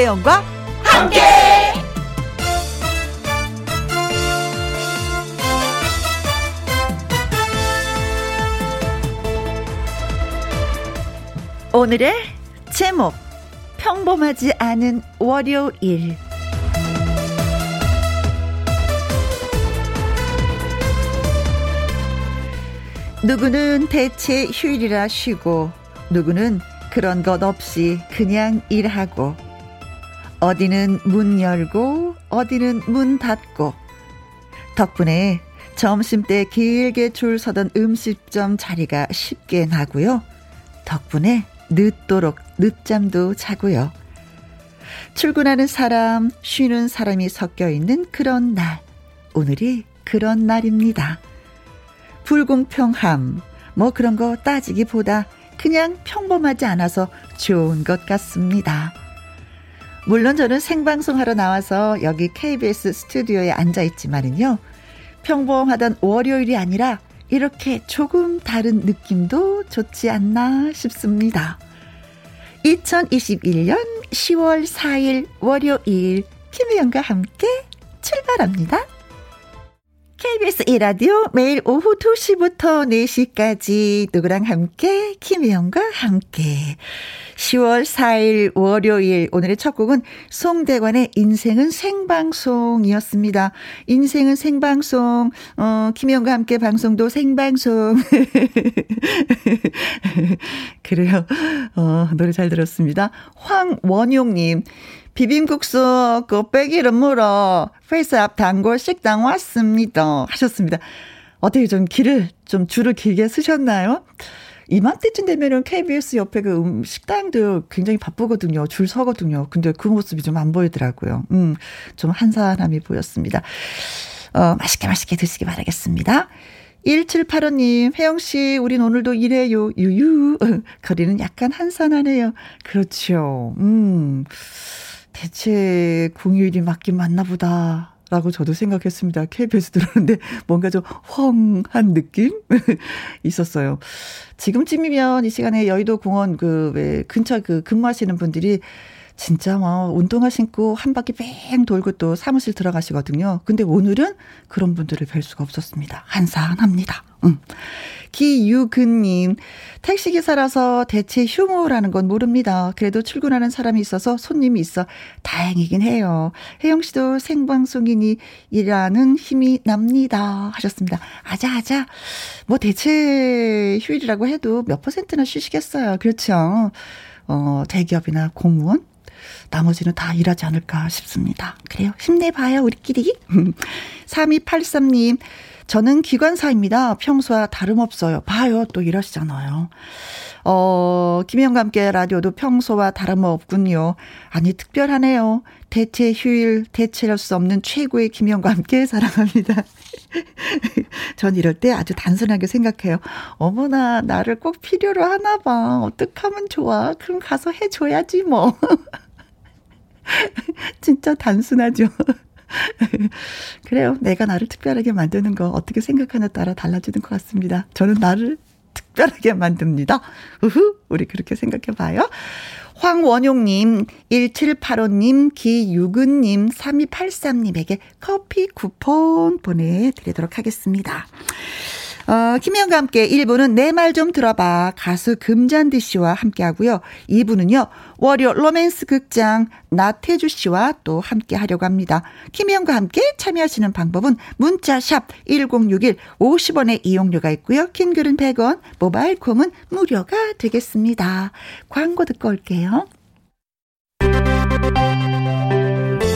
김혜영과 함께. 오늘의 제목 평범하지 않은 월요일 누구는 대체 휴일이라 쉬고 누구는 그런 것 없이 그냥 일하고 어디는 문 열고 어디는 문 닫고 덕분에 점심때 길게 줄 서던 음식점 자리가 쉽게 나고요. 덕분에 늦도록 늦잠도 자고요. 출근하는 사람, 쉬는 사람이 섞여 있는 그런 날. 오늘이 그런 날입니다. 불공평함, 뭐 그런 거 따지기보다 그냥 평범하지 않아서 좋은 것 같습니다. 물론 저는 생방송하러 나와서 여기 KBS 스튜디오에 앉아 있지만은요. 평범하던 월요일이 아니라 이렇게 조금 다른 느낌도 좋지 않나 싶습니다. 2021년 10월 4일 월요일 김혜영과 함께 출발합니다. KBS 1라디오 매일 오후 2시부터 4시까지 누구랑 함께 김혜영과 함께 10월 4일 월요일 오늘의 첫 곡은 송대관의 인생은 생방송이었습니다. 인생은 생방송 어 김혜영과 함께 방송도 생방송 그래요. 어 노래 잘 들었습니다. 황원용 님 비빔국수 곱빼기를 먹으러 KBS 앞 단골 식당 왔습니다. 하셨습니다. 어떻게 좀 길을, 좀 줄을 길게 서셨나요? 이맘때쯤 되면은 KBS 옆에 그 음, 식당도 굉장히 바쁘거든요. 줄 서거든요. 근데 그 모습이 좀 안 보이더라고요. 음, 좀 한산함이 보였습니다. 어, 맛있게 맛있게 드시기 바라겠습니다. 1785님, 혜영씨, 우린 오늘도 일해요. 유유. 거리는 약간 한산하네요. 그렇죠. 음. 대체 공휴일이 맞긴 맞나 보다. 라고 저도 생각했습니다. KBS 들었는데 뭔가 좀 헝한 느낌? 있었어요. 지금쯤이면 이 시간에 여의도 공원 그 왜 근처 그 근무하시는 분들이 진짜 뭐 운동화 신고 한 바퀴 뺑 돌고 또 사무실 들어가시거든요. 근데 오늘은 그런 분들을 뵐 수가 없었습니다. 한산합니다. 음. 기유근님, 택시기사라서 대체 휴무라는 건 모릅니다. 그래도 출근하는 사람이 있어서 손님이 있어 다행이긴 해요. 혜영 씨도 생방송이니 일하는 힘이 납니다. 하셨습니다. 아자아자. 뭐 대체 휴일이라고 해도 몇 퍼센트나 쉬시겠어요. 그렇죠. 어, 대기업이나 공무원 나머지는 다 일하지 않을까 싶습니다. 그래요. 힘내봐요, 우리끼리. 3283님, 저는 기관사입니다. 평소와 다름없어요. 봐요, 또 일하시잖아요. 어, 김혜영과 함께 라디오도 평소와 다름없군요. 아니, 특별하네요. 대체 휴일, 대체할 수 없는 최고의 김혜영과 함께 사랑합니다. 전 이럴 때 아주 단순하게 생각해요. 어머나, 나를 꼭 필요로 하나 봐. 어떡하면 좋아. 그럼 가서 해줘야지, 뭐. 진짜 단순하죠. 그래요. 내가 나를 특별하게 만드는 거 어떻게 생각하느냐에 따라 달라지는 것 같습니다. 저는 나를 특별하게 만듭니다. 우후, 우리 그렇게 생각해 봐요. 황원용님, 1785님, 기유근님, 3283님에게 커피 쿠폰 보내드리도록 하겠습니다. 어, 김혜영과 함께 1부는 내 말 좀 들어봐. 가수 금잔디 씨와 함께 하고요. 2부는요, 월요 로맨스 극장 나태주 씨와 또 함께 하려고 합니다. 김혜영과 함께 참여하시는 방법은 문자 샵 1061 50원의 이용료가 있고요. 킹글은 100원, 모바일 콤은 무료가 되겠습니다. 광고 듣고 올게요.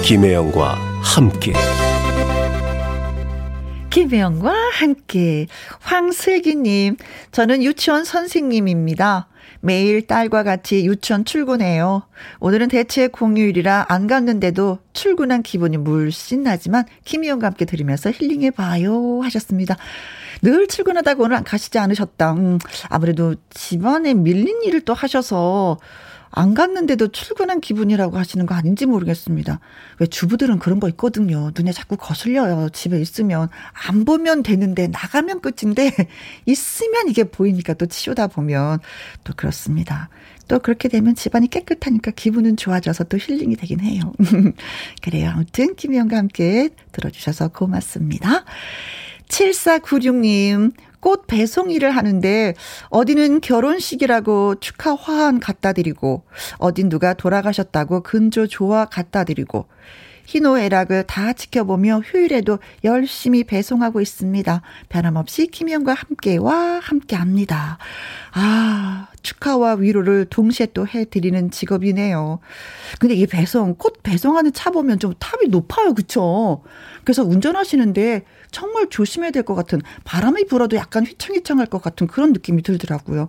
김혜영과 함께. 김혜영과 함께 황슬기님 저는 유치원 선생님입니다. 매일 딸과 같이 유치원 출근해요. 오늘은 대체 공휴일이라 안 갔는데도 출근한 기분이 물씬 나지만 김희영과 함께 들으면서 힐링해봐요 하셨습니다. 늘 출근하다가 오늘 안 가시지 않으셨다. 음, 아무래도 집안에 밀린 일을 또 하셔서 안 갔는데도 출근한 기분이라고 하시는 거 아닌지 모르겠습니다. 왜 주부들은 그런 거 있거든요. 눈에 자꾸 거슬려요. 집에 있으면. 안 보면 되는데, 나가면 끝인데, 있으면 이게 보이니까 또 치우다 보면 또 그렇습니다. 또 그렇게 되면 집안이 깨끗하니까 기분은 좋아져서 또 힐링이 되긴 해요. 그래요. 아무튼 김희영과 함께 들어주셔서 고맙습니다. 7496님, 꽃 배송 일을 하는데 어디는 결혼식이라고 축하 화환 갖다 드리고 어딘 누가 돌아가셨다고 근조 조화 갖다 드리고 희노애락을 다 지켜보며 휴일에도 열심히 배송하고 있습니다. 변함없이 김희영과 함께와 함께합니다. 아, 축하와 위로를 동시에 또 해드리는 직업이네요. 근데 이 배송, 꽃 배송하는 차 보면 좀 탑이 높아요. 그쵸? 그래서 운전하시는데 정말 조심해야 될 것 같은 바람이 불어도 약간 휘청휘청할 것 같은 그런 느낌이 들더라고요.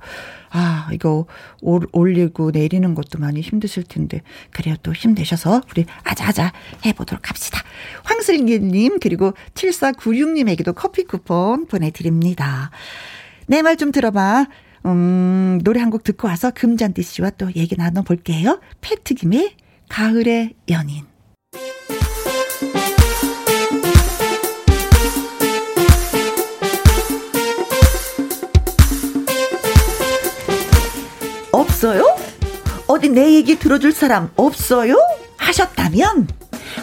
아, 이거 올리고 내리는 것도 많이 힘드실 텐데. 그래요. 또 힘내셔서 우리 아자아자 해보도록 합시다. 황슬기님, 그리고 7496님에게도 커피 쿠폰 보내드립니다. 내 말 좀 들어봐. 음, 노래 한 곡 듣고 와서 금잔디 씨와 또 얘기 나눠볼게요. 패트김의 가을의 연인. 없어요? 어디 내 얘기 들어줄 사람 없어요? 하셨다면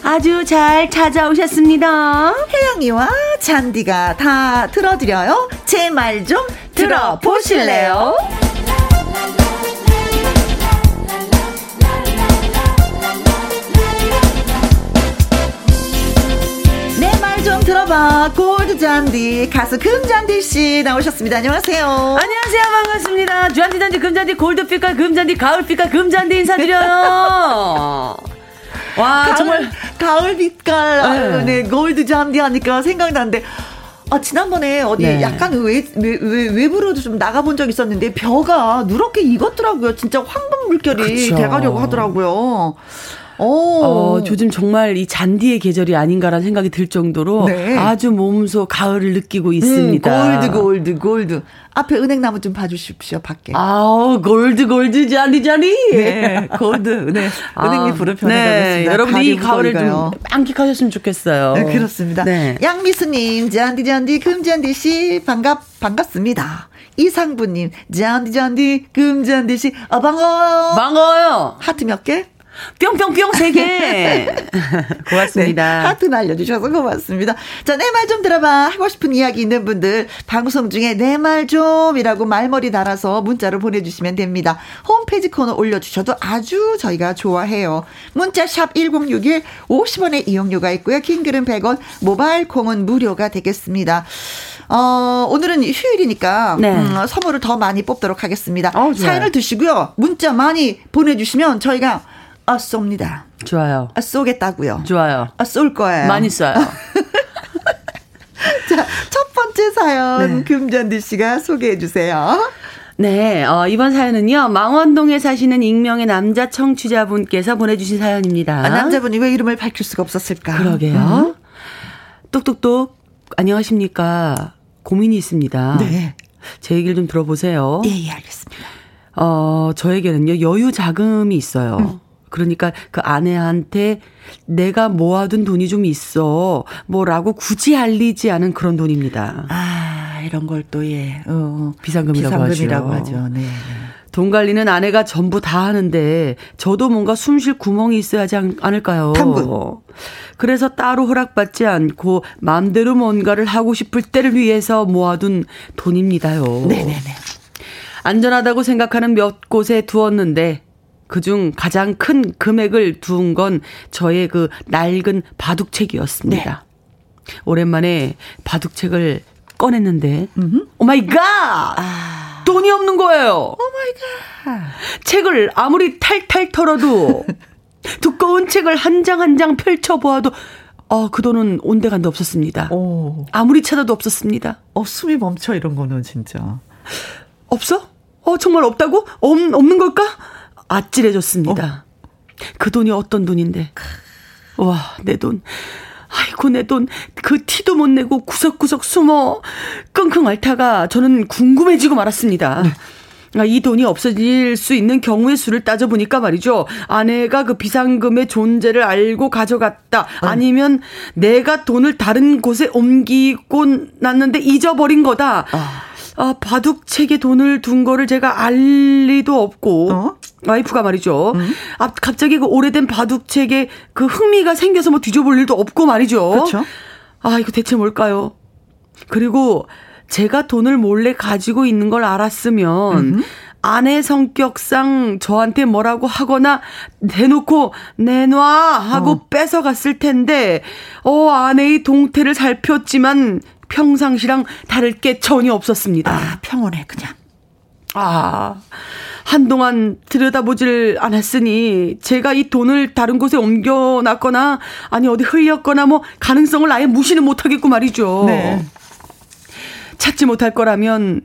아주 잘 찾아오셨습니다. 혜영이와 잔디가 다 들어드려요. 제 말 좀 들어보실래요? 좀 들어봐. 골드 잔디 가수 금잔디 씨 나오셨습니다. 안녕하세요. 안녕하세요. 반갑습니다. 잔디 잔디 금잔디 골드 빛깔 금잔디 가을 빛깔 금잔디 인사드려요. 와 가을, 정말 가을 빛깔 네. 네 골드 잔디 하니까 생각나는데 아, 지난번에 어디 네. 약간 외, 외, 외, 외부로도 좀 나가본 적 있었는데 벼가 누렇게 익었더라고요. 진짜 황금 물결이 그쵸. 돼가려고 하더라고요. 어, 요즘 정말 이 잔디의 계절이 아닌가라는 생각이 들 정도로 네. 아주 몸소 가을을 느끼고 음, 있습니다. 음, 골드, 골드, 골드. 앞에 은행나무 좀 봐주십시오, 밖에. 아우, 골드, 골드, 잔디, 잔디. 네, 골드, 네. 은행잎 으로 변해가고 네, 있습니다. 여러분이 이 가을을 좀 만끽하셨으면 좋겠어요. 네, 그렇습니다. 네. 양미수님, 잔디, 잔디, 금잔디 씨, 반갑, 반갑습니다. 이상부님, 잔디, 잔디, 금잔디 씨, 아, 반가워요. 반가워요. 하트 몇 개? 뿅뿅뿅 세 개. 고맙습니다. 네, 하트 날려주셔서 고맙습니다. 자, 내 말 좀 들어봐. 하고 싶은 이야기 있는 분들, 방송 중에 내 말 좀이라고 말머리 달아서 문자로 보내주시면 됩니다. 홈페이지 코너 올려주셔도 아주 저희가 좋아해요. 문자 샵 1061, 50원의 이용료가 있고요. 킹글은 100원, 모바일 콩은 무료가 되겠습니다. 어, 오늘은 휴일이니까 네. 음, 선물을 더 많이 뽑도록 하겠습니다. 어, 사연을 드시고요. 문자 많이 보내주시면 저희가 아, 쏩니다. 좋아요. 아, 쏘겠다고요. 좋아요. 아, 쏠 거예요. 많이 쏴요. 자, 첫 번째 사연 네. 금잔디 씨가 소개해 주세요. 네, 어, 이번 사연은요, 망원동에 사시는 익명의 남자 청취자분께서 보내주신 사연입니다. 아, 남자분이 왜 이름을 밝힐 수가 없었을까? 그러게요. 음. 똑똑똑, 안녕하십니까. 고민이 있습니다. 네. 제 얘기를 좀 들어보세요. 예, 예, 알겠습니다. 어, 저에게는요, 여유 자금이 있어요. 음. 그러니까 그 아내한테 내가 모아둔 돈이 좀 있어. 뭐라고 굳이 알리지 않은 그런 돈입니다. 아, 이런 걸 또 예. 어, 비상금이라고, 비상금이라고 하죠. 하죠. 네. 네. 돈 관리는 아내가 전부 다 하는데 저도 뭔가 숨 쉴 구멍이 있어야 하지 않을까요? 탐구. 그래서 따로 허락받지 않고 마음대로 뭔가를 하고 싶을 때를 위해서 모아둔 돈입니다요. 네네네. 안전하다고 생각하는 몇 곳에 두었는데 그중 가장 큰 금액을 두은 건 저의 그 낡은 바둑책이었습니다. 네. 오랜만에 바둑책을 꺼냈는데, Oh my God! 돈이 없는 거예요. Oh my God! 책을 아무리 탈탈 털어도 두꺼운 책을 한 장 한 장 펼쳐 보아도 어, 그 돈은 온데간데 없었습니다. 오. 아무리 찾아도 없었습니다. 어, 숨이 멈춰, 이런 거는 진짜. 없어? 어, 정말 없다고? 없, 없는 걸까? 아찔해졌습니다. 어? 그 돈이 어떤 돈인데. 와, 내 돈. 아이고, 내 돈. 그 티도 못 내고 구석구석 숨어 끙끙 앓다가 저는 궁금해지고 말았습니다. 네. 아, 이 돈이 없어질 수 있는 경우의 수를 따져보니까 말이죠. 아내가 그 비상금의 존재를 알고 가져갔다. 어. 아니면 내가 돈을 다른 곳에 옮기고 났는데 잊어버린 거다. 아. 아, 바둑책에 돈을 둔 거를 제가 알 리도 없고, 어? 와이프가 말이죠. 음. 아, 갑자기 그 오래된 바둑책에 그 흥미가 생겨서 뭐 뒤져볼 일도 없고 말이죠. 그렇죠. 아, 이거 대체 뭘까요? 그리고 제가 돈을 몰래 가지고 있는 걸 알았으면 음. 아내 성격상 저한테 뭐라고 하거나 대놓고 내놔 하고 어. 뺏어갔을 텐데 어 아내의 동태를 살폈지만 평상시랑 다를 게 전혀 없었습니다. 아, 평온해 그냥. 아, 한동안 들여다보질 않았으니 제가 이 돈을 다른 곳에 옮겨놨거나 아니 어디 흘렸거나 뭐 가능성을 아예 무시는 못하겠고 말이죠. 네. 찾지 못할 거라면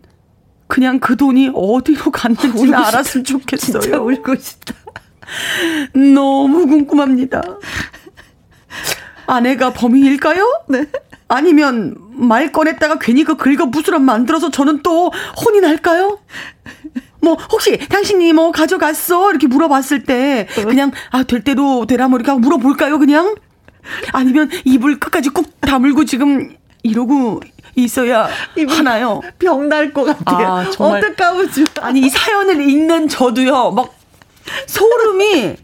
그냥 그 돈이 어디로 갔는지 알았으면 좋겠어요. 진짜 울고 싶다. 너무 궁금합니다. 아내가 범인일까요? 네. 아니면 말 꺼냈다가 괜히 그 긁어 부스럼 만들어서 저는 또 혼이 날까요? 뭐 혹시 당신이 뭐 가져갔어 이렇게 물어봤을 때 그냥 아 될 대로 되라 뭐 이렇게 물어볼까요 그냥? 아니면 입을 끝까지 꾹 다물고 지금 이러고 있어야 하나요? 병 날 것 같아요. 아, 정말. 어떡하지? 아니, 이 사연을 읽는 저도요, 막, 소름이,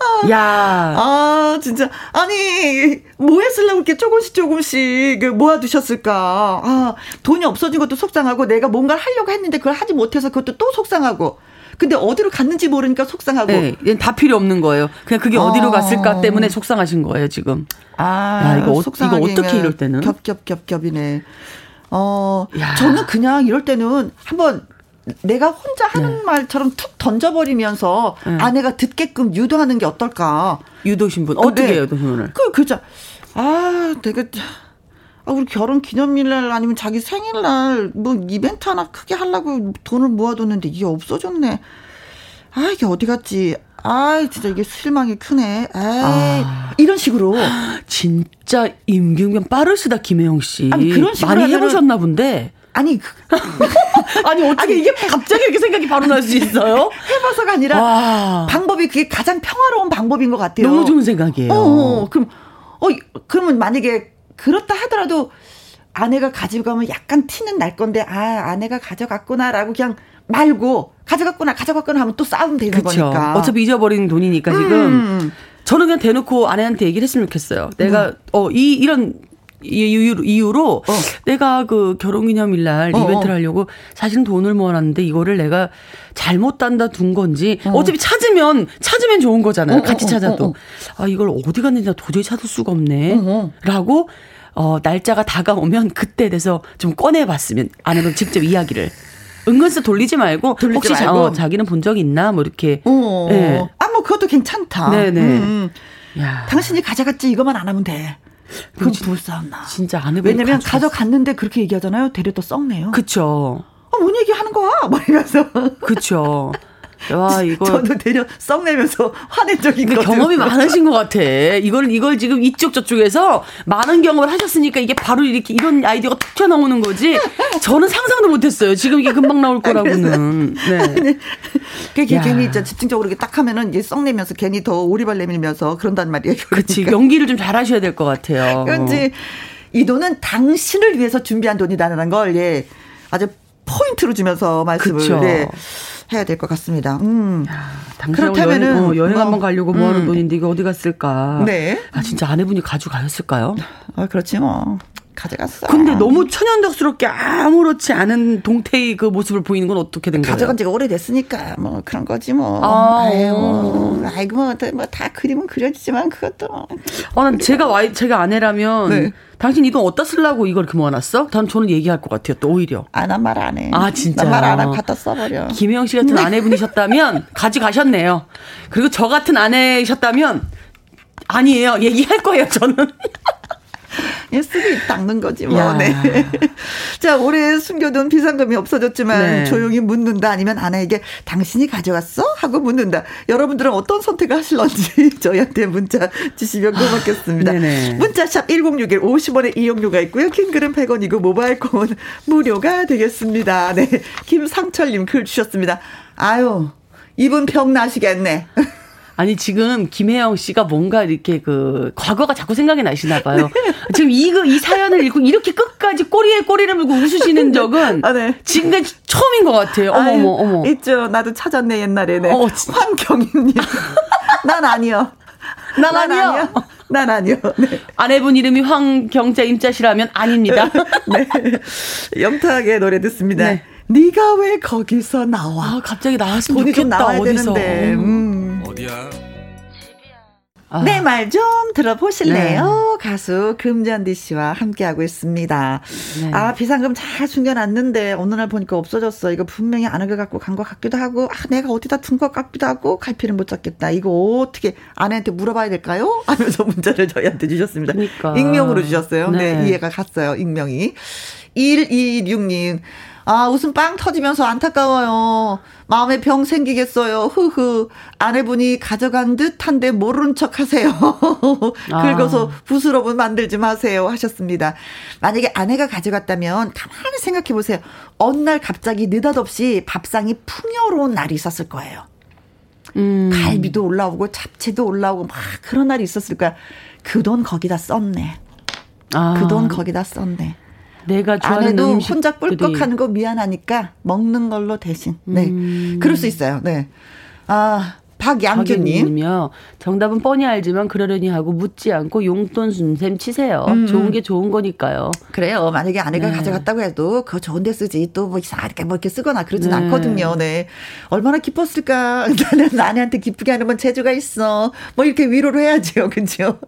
아, 야. 아, 진짜. 아니, 뭐 했으려고 이렇게 조금씩 조금씩 그 모아두셨을까. 아, 돈이 없어진 것도 속상하고 내가 뭔가를 하려고 했는데 그걸 하지 못해서 그것도 또 속상하고. 근데 어디로 갔는지 모르니까 속상하고. 네, 다 필요 없는 거예요. 그냥 그게 아. 어디로 갔을까 때문에 속상하신 거예요, 지금. 아, 야, 이거, 어, 이거 어떻게 이럴 때는? 겹겹겹겹이네. 어, 야. 저는 그냥 이럴 때는 한번 내가 혼자 하는 네. 말처럼 툭 던져버리면서 네. 아내가 듣게끔 유도하는 게 어떨까? 유도 신분. 어떻게 해요, 유도 신분을? 그, 그죠. 아, 되게. 아, 우리 결혼 기념일날 아니면 자기 생일날 뭐 이벤트 하나 크게 하려고 돈을 모아뒀는데 이게 없어졌네. 아, 이게 어디 갔지? 아, 진짜 이게 실망이 크네. 아, 이런 식으로. 진짜 임경변 빠르시다, 김혜영 씨. 아니, 그런 식으로 많이 해보셨나 본데. 아니, 그, 아니, 어떻게 아니, 이게 갑자기 이렇게 생각이 바로 날 수 있어요? 해봐서가 아니라 와. 방법이 그게 가장 평화로운 방법인 것 같아요. 너무 좋은 생각이에요. 어, 어, 그럼, 어, 그러면 만약에 그렇다 하더라도 아내가 가지고 가면 약간 티는 날 건데 아 아내가 가져갔구나라고 그냥 말고 가져갔구나 가져갔구나 하면 또 싸우면 되는 그쵸. 거니까 어차피 잊어버린 돈이니까 지금 음. 저는 그냥 대놓고 아내한테 얘기를 했으면 좋겠어요. 내가 음. 어이 이런 이유로, 이유로 어. 내가 그 결혼기념일 날 어. 이벤트를 어. 하려고 사실은 돈을 모아놨는데 이거를 내가 잘못 단다 둔 건지 어. 차피 찾으면 찾으면 좋은 거잖아요. 어, 어 같이 어, 찾아도 아 이걸 어디 갔는지 도저히 찾을 수가 없네라고 어 날짜가 다가오면 그때 돼서 좀 꺼내봤으면 아내로 직접 이야기를 은근슬 돌리지 말고 돌리지 혹시 말고. 자, 어, 자기는 본 적 있나 뭐 이렇게 어. 네. 아뭐 그것도 괜찮다. 네네. 음. 야. 당신이 가져갔지 이것만 안 하면 돼. 그 불쌍나. 진짜 안 해보 왜냐면 가져갔는데 그렇게 얘기하잖아요. 데려 또 썩네요. 그쵸. 어, 뭔 얘기 하는 거야? 막 이러면서. 그쵸. 와 이거 저도 되려 썩내면서 화낸 적이 있거든요. 경험이 많으신 것 같아. 이걸 이걸 지금 이쪽 저쪽에서 많은 경험을 하셨으니까 이게 바로 이렇게 이런 아이디어가 툭 튀어나오는 거지. 저는 상상도 못했어요. 지금 이게 금방 나올 거라고는. 네. 그게 괜히 진 집중적으로 이렇게 딱 하면은 이게 썩내면서 괜히 더 오리발 내밀면서 그런단 말이에요. 그렇지 연기를 좀 잘하셔야 될 것 같아요. 그렇지. 이 돈은 당신을 위해서 준비한 돈이다라는 걸 예. 아주 포인트로 주면서 말씀을 그쵸. 예. 해야 될 것 같습니다. 음. 그렇다면은 여행, 어, 여행 뭐, 한번 가려고 모아놓은 음. 돈인데 이게 어디 갔을까? 네. 아 진짜 아내분이 가져가셨을까요? 아 그렇지 뭐. 가져갔어. 근데 너무 천연덕스럽게 아무렇지 않은 동태의 그 모습을 보이는 건 어떻게 된 거예요? 가져간 지가 오래됐으니까 뭐 그런 거지 뭐. 아, 아이고, 아이고 뭐다 뭐 그림은 그려지지만 그것도. 아, 난 제가 와이 제가 아내라면 네. 당신 이돈 어디다 쓰려고 이걸 이렇게 모아놨어? 다음 저는 얘기할 것 같아요. 또 오히려. 아, 난 말 안 해. 아, 진짜. 말안 하고 갖다 써버려. 김혜영 씨 같은 아내분이셨다면 가져가셨네요. 그리고 저 같은 아내셨다면 아니에요. 얘기할 거예요, 저는. 예, 쓰기 닦는 거지 뭐. 야. 네. 자, 올해 숨겨둔 비상금이 없어졌지만 네. 조용히 묻는다 아니면 아내에게 당신이 가져갔어? 하고 묻는다. 여러분들은 어떤 선택을 하실런지 저희한테 문자 주시면 고맙겠습니다. 아, 문자샵 1061 50원의 이용료가 있고요. 킹글은 100원이고 모바일 콩은 무료가 되겠습니다. 네. 김상철님 글 주셨습니다. 아유, 이분 병 나시겠네. 아니 지금 김혜영 씨가 뭔가 이렇게 그 과거가 자꾸 생각이 나시나 봐요. 네. 지금 이거 이 사연을 읽고 이렇게 끝까지 꼬리에 꼬리를 물고 웃으시는 적은 아, 네. 지금까지 처음인 것 같아요. 어머 어머 어머. 있죠. 나도 찾았네 옛날에네. 어, 황경임님. 난 아니요. 난, 난 아니요. 아니요. 난 아니요. 네. 아내분 이름이 황경자 임자시라면 아닙니다. 네. 영탁의 노래 듣습니다. 네. 네가 왜 거기서 나와? 아, 갑자기 나왔으면 돈이 좋겠다. 좀 나와야 어디서. 되는데. 음. 어디야? 아. 내말 좀 들어보실래요? 네. 가수 금잔디 씨와 함께하고 있습니다. 네. 아, 비상금 잘 숨겨놨는데 어느 날 보니까 없어졌어. 이거 분명히 아내가 갖고 간 것 같기도 하고, 아, 내가 어디다 둔 것 같기도 하고, 갈피를 못 잡겠다. 이거 어떻게 아내한테 물어봐야 될까요? 하면서 문자를 저희한테 주셨습니다. 그러니까. 익명으로 주셨어요. 네. 네, 이해가 갔어요. 익명이. 126님. 아, 웃음 빵 터지면서 안타까워요. 마음에 병 생기겠어요. 흐흐. 아내분이 가져간 듯한데 모르는 척 하세요. 긁어서 아. 부스러운 만들지 마세요. 하셨습니다. 만약에 아내가 가져갔다면 가만히 생각해 보세요. 어느 날 갑자기 느닷없이 밥상이 풍요로운 날이 있었을 거예요. 음. 갈비도 올라오고 잡채도 올라오고 막 그런 날이 있었을 거야. 그 돈 거기다 썼네. 아. 그돈 거기다 썼네. 내가 좋아하는 아내도 음식들이. 혼자 꿀꺽하는 거 미안하니까 먹는 걸로 대신. 네. 음. 그럴 수 있어요. 네. 아, 박양규님. 요 정답은 뻔히 알지만 그러려니 하고 묻지 않고 용돈 순셈 치세요. 음. 좋은 게 좋은 거니까요. 그래요. 만약에 아내가 네. 가져갔다고 해도 그거 좋은 데 쓰지 또 뭐 이상하게 뭐 이렇게 쓰거나 그러진 네. 않거든요. 네. 얼마나 기뻤을까. 나는 아내한테 기쁘게 하는 건 재주가 있어. 뭐 이렇게 위로를 해야죠. 그죠?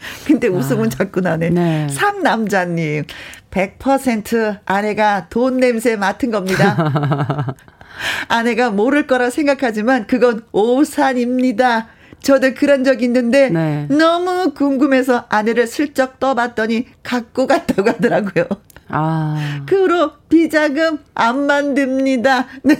근데 웃음은 아. 자꾸 나네. 네. 삼남자님. 100% 아내가 돈 냄새 맡은 겁니다. 아내가 모를 거라 생각하지만 그건 오산입니다. 저도 그런 적 있는데 네. 너무 궁금해서 아내를 슬쩍 떠봤더니 갖고 갔다고 하더라고요. 아. 그 후로 비자금 안 만듭니다. 네.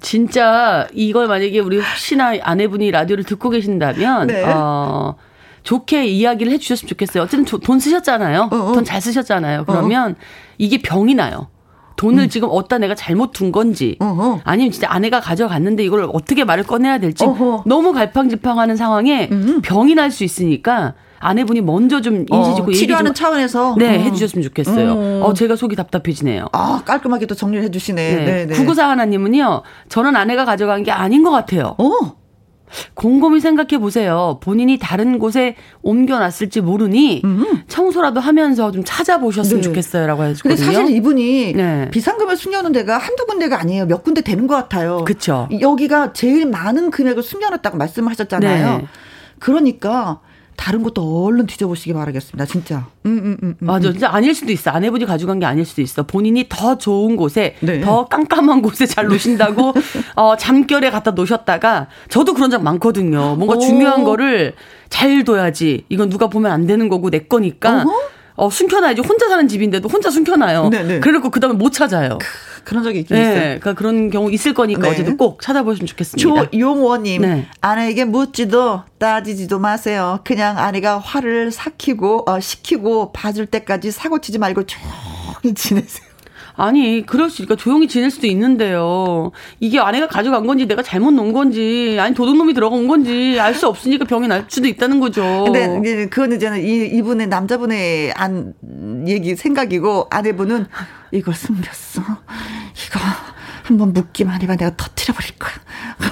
진짜 이걸 만약에 우리 혹시나 아내분이 라디오를 듣고 계신다면 네. 어 좋게 이야기를 해주셨으면 좋겠어요. 어쨌든 돈 쓰셨잖아요. 어, 어. 돈잘 쓰셨잖아요. 그러면 어. 이게 병이 나요. 돈을 음. 지금 어디다 내가 잘못 둔 건지 어허. 아니면 진짜 아내가 가져갔는데 이걸 어떻게 말을 꺼내야 될지 어허. 너무 갈팡질팡하는 상황에 음. 병이 날 수 있으니까 아내분이 먼저 좀 인지 짓고 어, 치료하는 차원에서 네 어. 해주셨으면 좋겠어요. 어. 어. 제가 속이 답답해지네요. 아 깔끔하게 또 정리를 해주시네. 네. 네, 네. 구구사 하나님은요. 저는 아내가 가져간 게 아닌 것 같아요. 어. 곰곰이 생각해 보세요. 본인이 다른 곳에 옮겨놨을지 모르니 음. 청소라도 하면서 좀 찾아보셨으면 네. 좋겠어요라고 해주거든요. 근데 사실 이분이 네. 비상금을 숨겨놓은 데가 한두 군데가 아니에요. 몇 군데 되는 것 같아요. 그렇죠. 여기가 제일 많은 금액을 숨겨놨다고 말씀하셨잖아요. 네. 그러니까 다른 것도 얼른 뒤져보시기 바라겠습니다. 진짜. 음, 음, 음, 음, 맞아. 진짜 아닐 수도 있어. 아내분이 가져간 게 아닐 수도 있어. 본인이 더 좋은 곳에, 네. 더 깜깜한 곳에 잘 놓으신다고, 어, 잠결에 갖다 놓으셨다가, 저도 그런 적 많거든요. 뭔가 오. 중요한 거를 잘 둬야지. 이건 누가 보면 안 되는 거고 내 거니까. 어허? 어, 숨겨놔야지. 혼자 사는 집인데도 혼자 숨겨놔요. 네네. 그래놓고 그 다음에 못 찾아요. 그런 적이 있긴 네, 있어요. 그러니까 그런 경우 있을 거니까 네. 어쨌든 꼭 찾아보시면 좋겠습니다. 조용원님, 네. 아내에게 묻지도 따지지도 마세요. 그냥 아내가 화를 삭히고 어, 식히고 봐줄 때까지 사고 치지 말고 조용히 지내세요. 아니, 그럴 수, 그러니까 조용히 지낼 수도 있는데요. 이게 아내가 가져간 건지 내가 잘못 놓은 건지, 아니, 도둑놈이 들어간 건지 알 수 없으니까 병이 날 수도 있다는 거죠. 근데 그거는 이제는 이, 이분의 남자분의 안, 얘기 생각이고, 아내분은 이걸 숨겼어. 이거 한번 묻기만 해봐 내가 터트려 버릴 거야.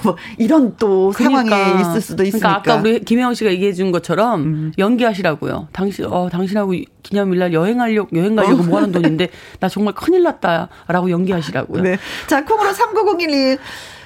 뭐 이런 또 그러니까, 상황에 있을 수도 있으니까. 그러니까 아까 우리 김혜영 씨가 얘기해 준 것처럼 음. 연기하시라고요. 당신 어 당신하고 기념일날 여행하려고 여행 가려고 어. 모아놓은 돈인데 나 정말 큰일 났다라고 연기하시라고요. 네. 자 콩으로 3901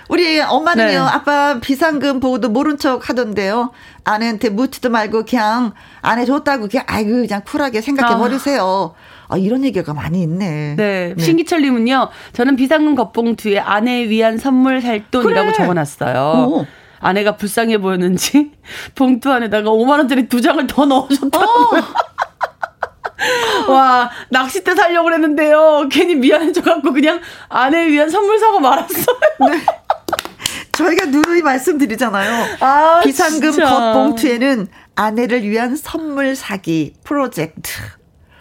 우리 엄마는요, 네. 아빠 비상금 보고도 모른 척 하던데요. 아내한테 묻지도 말고 그냥 아내 줬다고 그냥 아이고 그냥 쿨하게 생각해 버리세요. 아. 아, 이런 얘기가 많이 있네. 네. 네. 신기철 님은요, 저는 비상금 겉봉투에 아내에 위한 선물 살 돈이라고 그래. 적어놨어요. 오. 아내가 불쌍해 보였는지 봉투 안에다가 5만 원짜리 두 장을 더 넣어줬다고요. 어. 와 낚싯대 살려고 그랬는데요. 괜히 미안해져갖고 그냥 아내에 위한 선물 사고 말았어요. 네. 저희가 누누이 말씀드리잖아요. 아, 비상금. 겉봉투에는 아내를 위한 선물 사기 프로젝트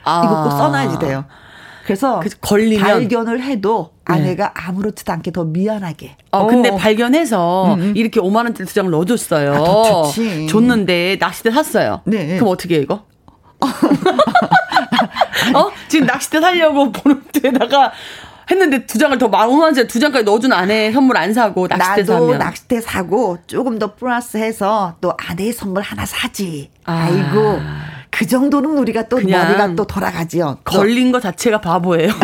아. 이거 꼭 써놔야지 돼요. 그래서 그 걸리면 발견을 해도 네. 아내가 아무렇지도 않게 더 미안하게. 어, 근데 어. 발견해서 음, 음. 이렇게 5만 원짜리 두 장을 넣어줬어요. 아, 줬는데 낚싯대 샀어요. 네. 그럼 어떻게 해 이거? 어? 지금 낚싯대 살려고 보는데다가 했는데 두 장을 더 만원 두 장까지 넣어준 아내 선물 안 사고 낚싯대 나도 사면. 낚싯대 사고 조금 더 플러스해서 또 아내 선물 하나 사지. 아. 아이고 그 정도는 우리가 또 머리가 또 돌아가지요. 걸린 거 자체가 바보예요.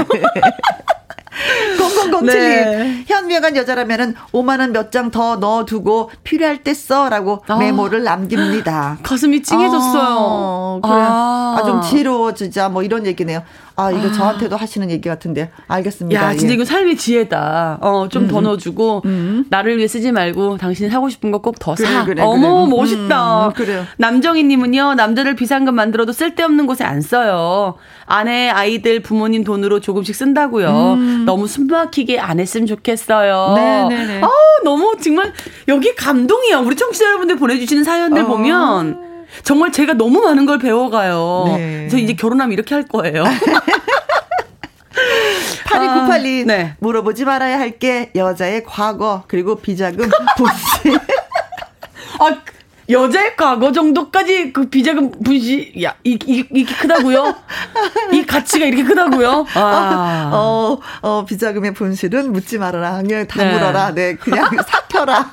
0007님. 네. 현명한 여자라면은 5만원 몇 장 더 넣어두고 필요할 때 써라고 아. 메모를 남깁니다. 가슴이 찡해졌어요. 아, 그래. 아. 아, 좀 지혜로워, 진짜. 뭐 이런 얘기네요. 아, 이거 아. 저한테도 하시는 얘기 같은데. 알겠습니다. 야, 진짜 예. 이거 삶의 지혜다. 어, 좀더 음. 넣어주고, 음. 나를 위해 쓰지 말고, 당신이 사고 싶은 거 꼭 더 사. 그래, 어머, 그래. 멋있다. 음, 그래요. 남정희님은요, 남자를 비상금 만들어도 쓸데없는 곳에 안 써요. 아내, 아이들, 부모님 돈으로 조금씩 쓴다고요. 음. 너무 숨 막히게 안 했으면 좋겠어요. 네네네. 아, 너무 정말, 여기 감동이야. 우리 청취자 여러분들 보내주시는 사연들 어. 보면, 정말 제가 너무 많은 걸 배워가요. 네. 그래서 이제 결혼하면 이렇게 할 거예요. 8298님, 아, 네. 물어보지 말아야 할 게 여자의 과거, 그리고 비자금, 분실. 아, 여자의 과거 정도까지 그 비자금 분실, 야, 이, 이, 이렇게 크다고요? 이 가치가 이렇게 크다고요? 아. 어, 어, 비자금의 분실은 묻지 말아라. 그냥 다 네. 물어라. 네, 그냥 삭혀라.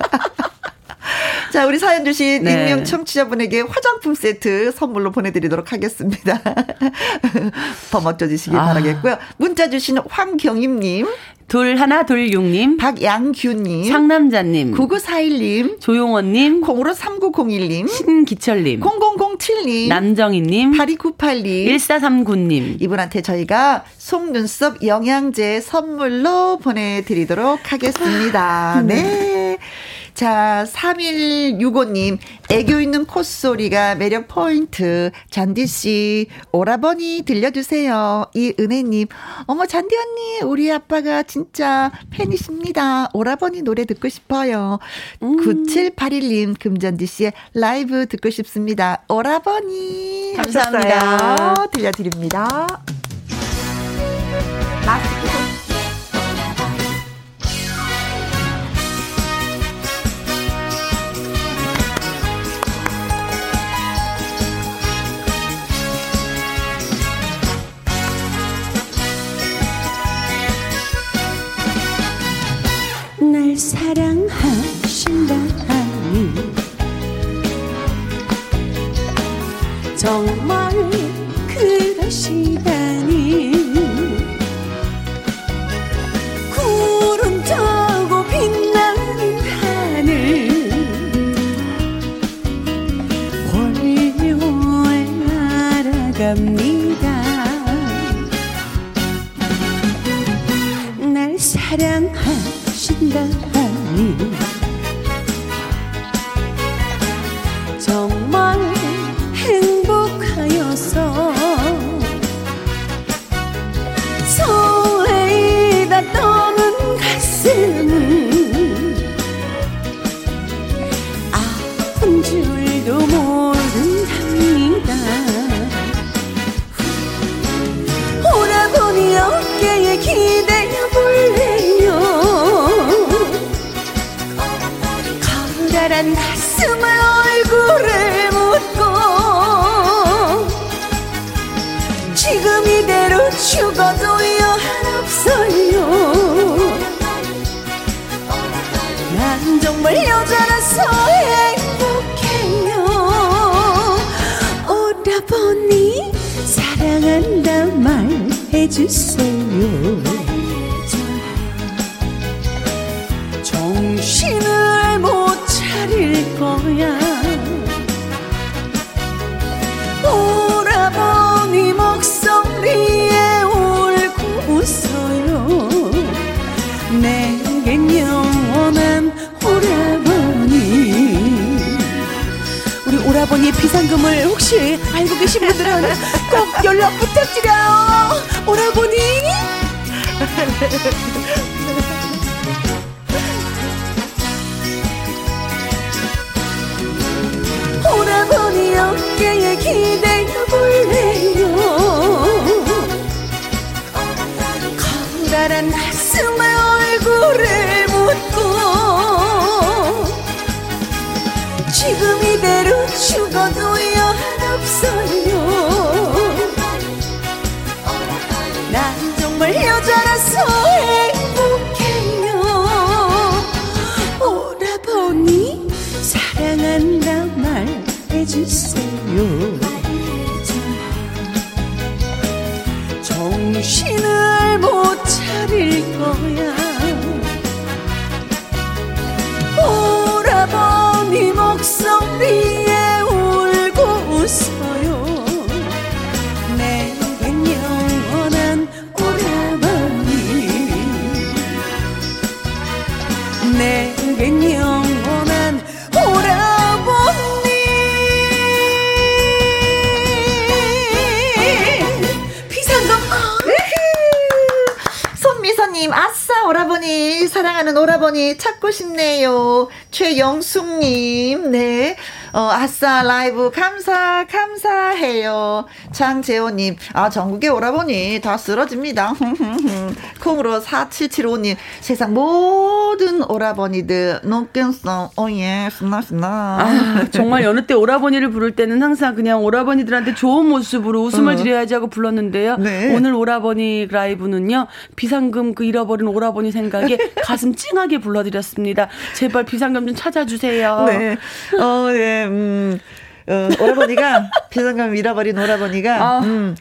자, 우리 사연 주신 네. 익명 청취자분에게 화장품 세트 선물로 보내드리도록 하겠습니다. 더 멋져지시길 아. 바라겠고요. 문자 주신 황경임님. 둘 하나 둘 육님 박양규님 상남자님 9941님 조용원님 콩으로 3901님 신기철님 0007님 남정희님 8298님 1439님 이분한테 저희가 속눈썹 영양제 선물로 보내드리도록 하겠습니다. 네. 네. 자, 3165님, 애교 있는 콧소리가 매력 포인트. 잔디씨, 오라버니 들려주세요. 이은혜님, 어머, 잔디 언니, 우리 아빠가 진짜 팬이십니다. 오라버니 노래 듣고 싶어요. 음. 9781님, 금잔디씨의 라이브 듣고 싶습니다. 오라버니. 감사합니다. 들려드립니다. 사랑하 말 사랑하는 오라버니, 찾고 싶네요. 최영숙님, 네. 어, 아싸, 라이브, 감사, 감사해요. 장재호님, 아, 전국의 오라버니, 다 쓰러집니다. 콩으로 4775님, 세상 모든 오라버니들, 녹견성, 오예, 신나, 신나. 아, 정말 여느 때 오라버니를 부를 때는 항상 그냥 오라버니들한테 좋은 모습으로 웃음을 어. 드려야지 하고 불렀는데요. 네. 오늘 오라버니 라이브는요. 비상금 그 잃어버린 오라버니 생각에 가슴 찡하게 불러드렸습니다. 제발 비상금 좀 찾아주세요. 네. 어, 네, 음, 어, 오라버니가, 비상금 잃어버린 오라버니가, 아. 음,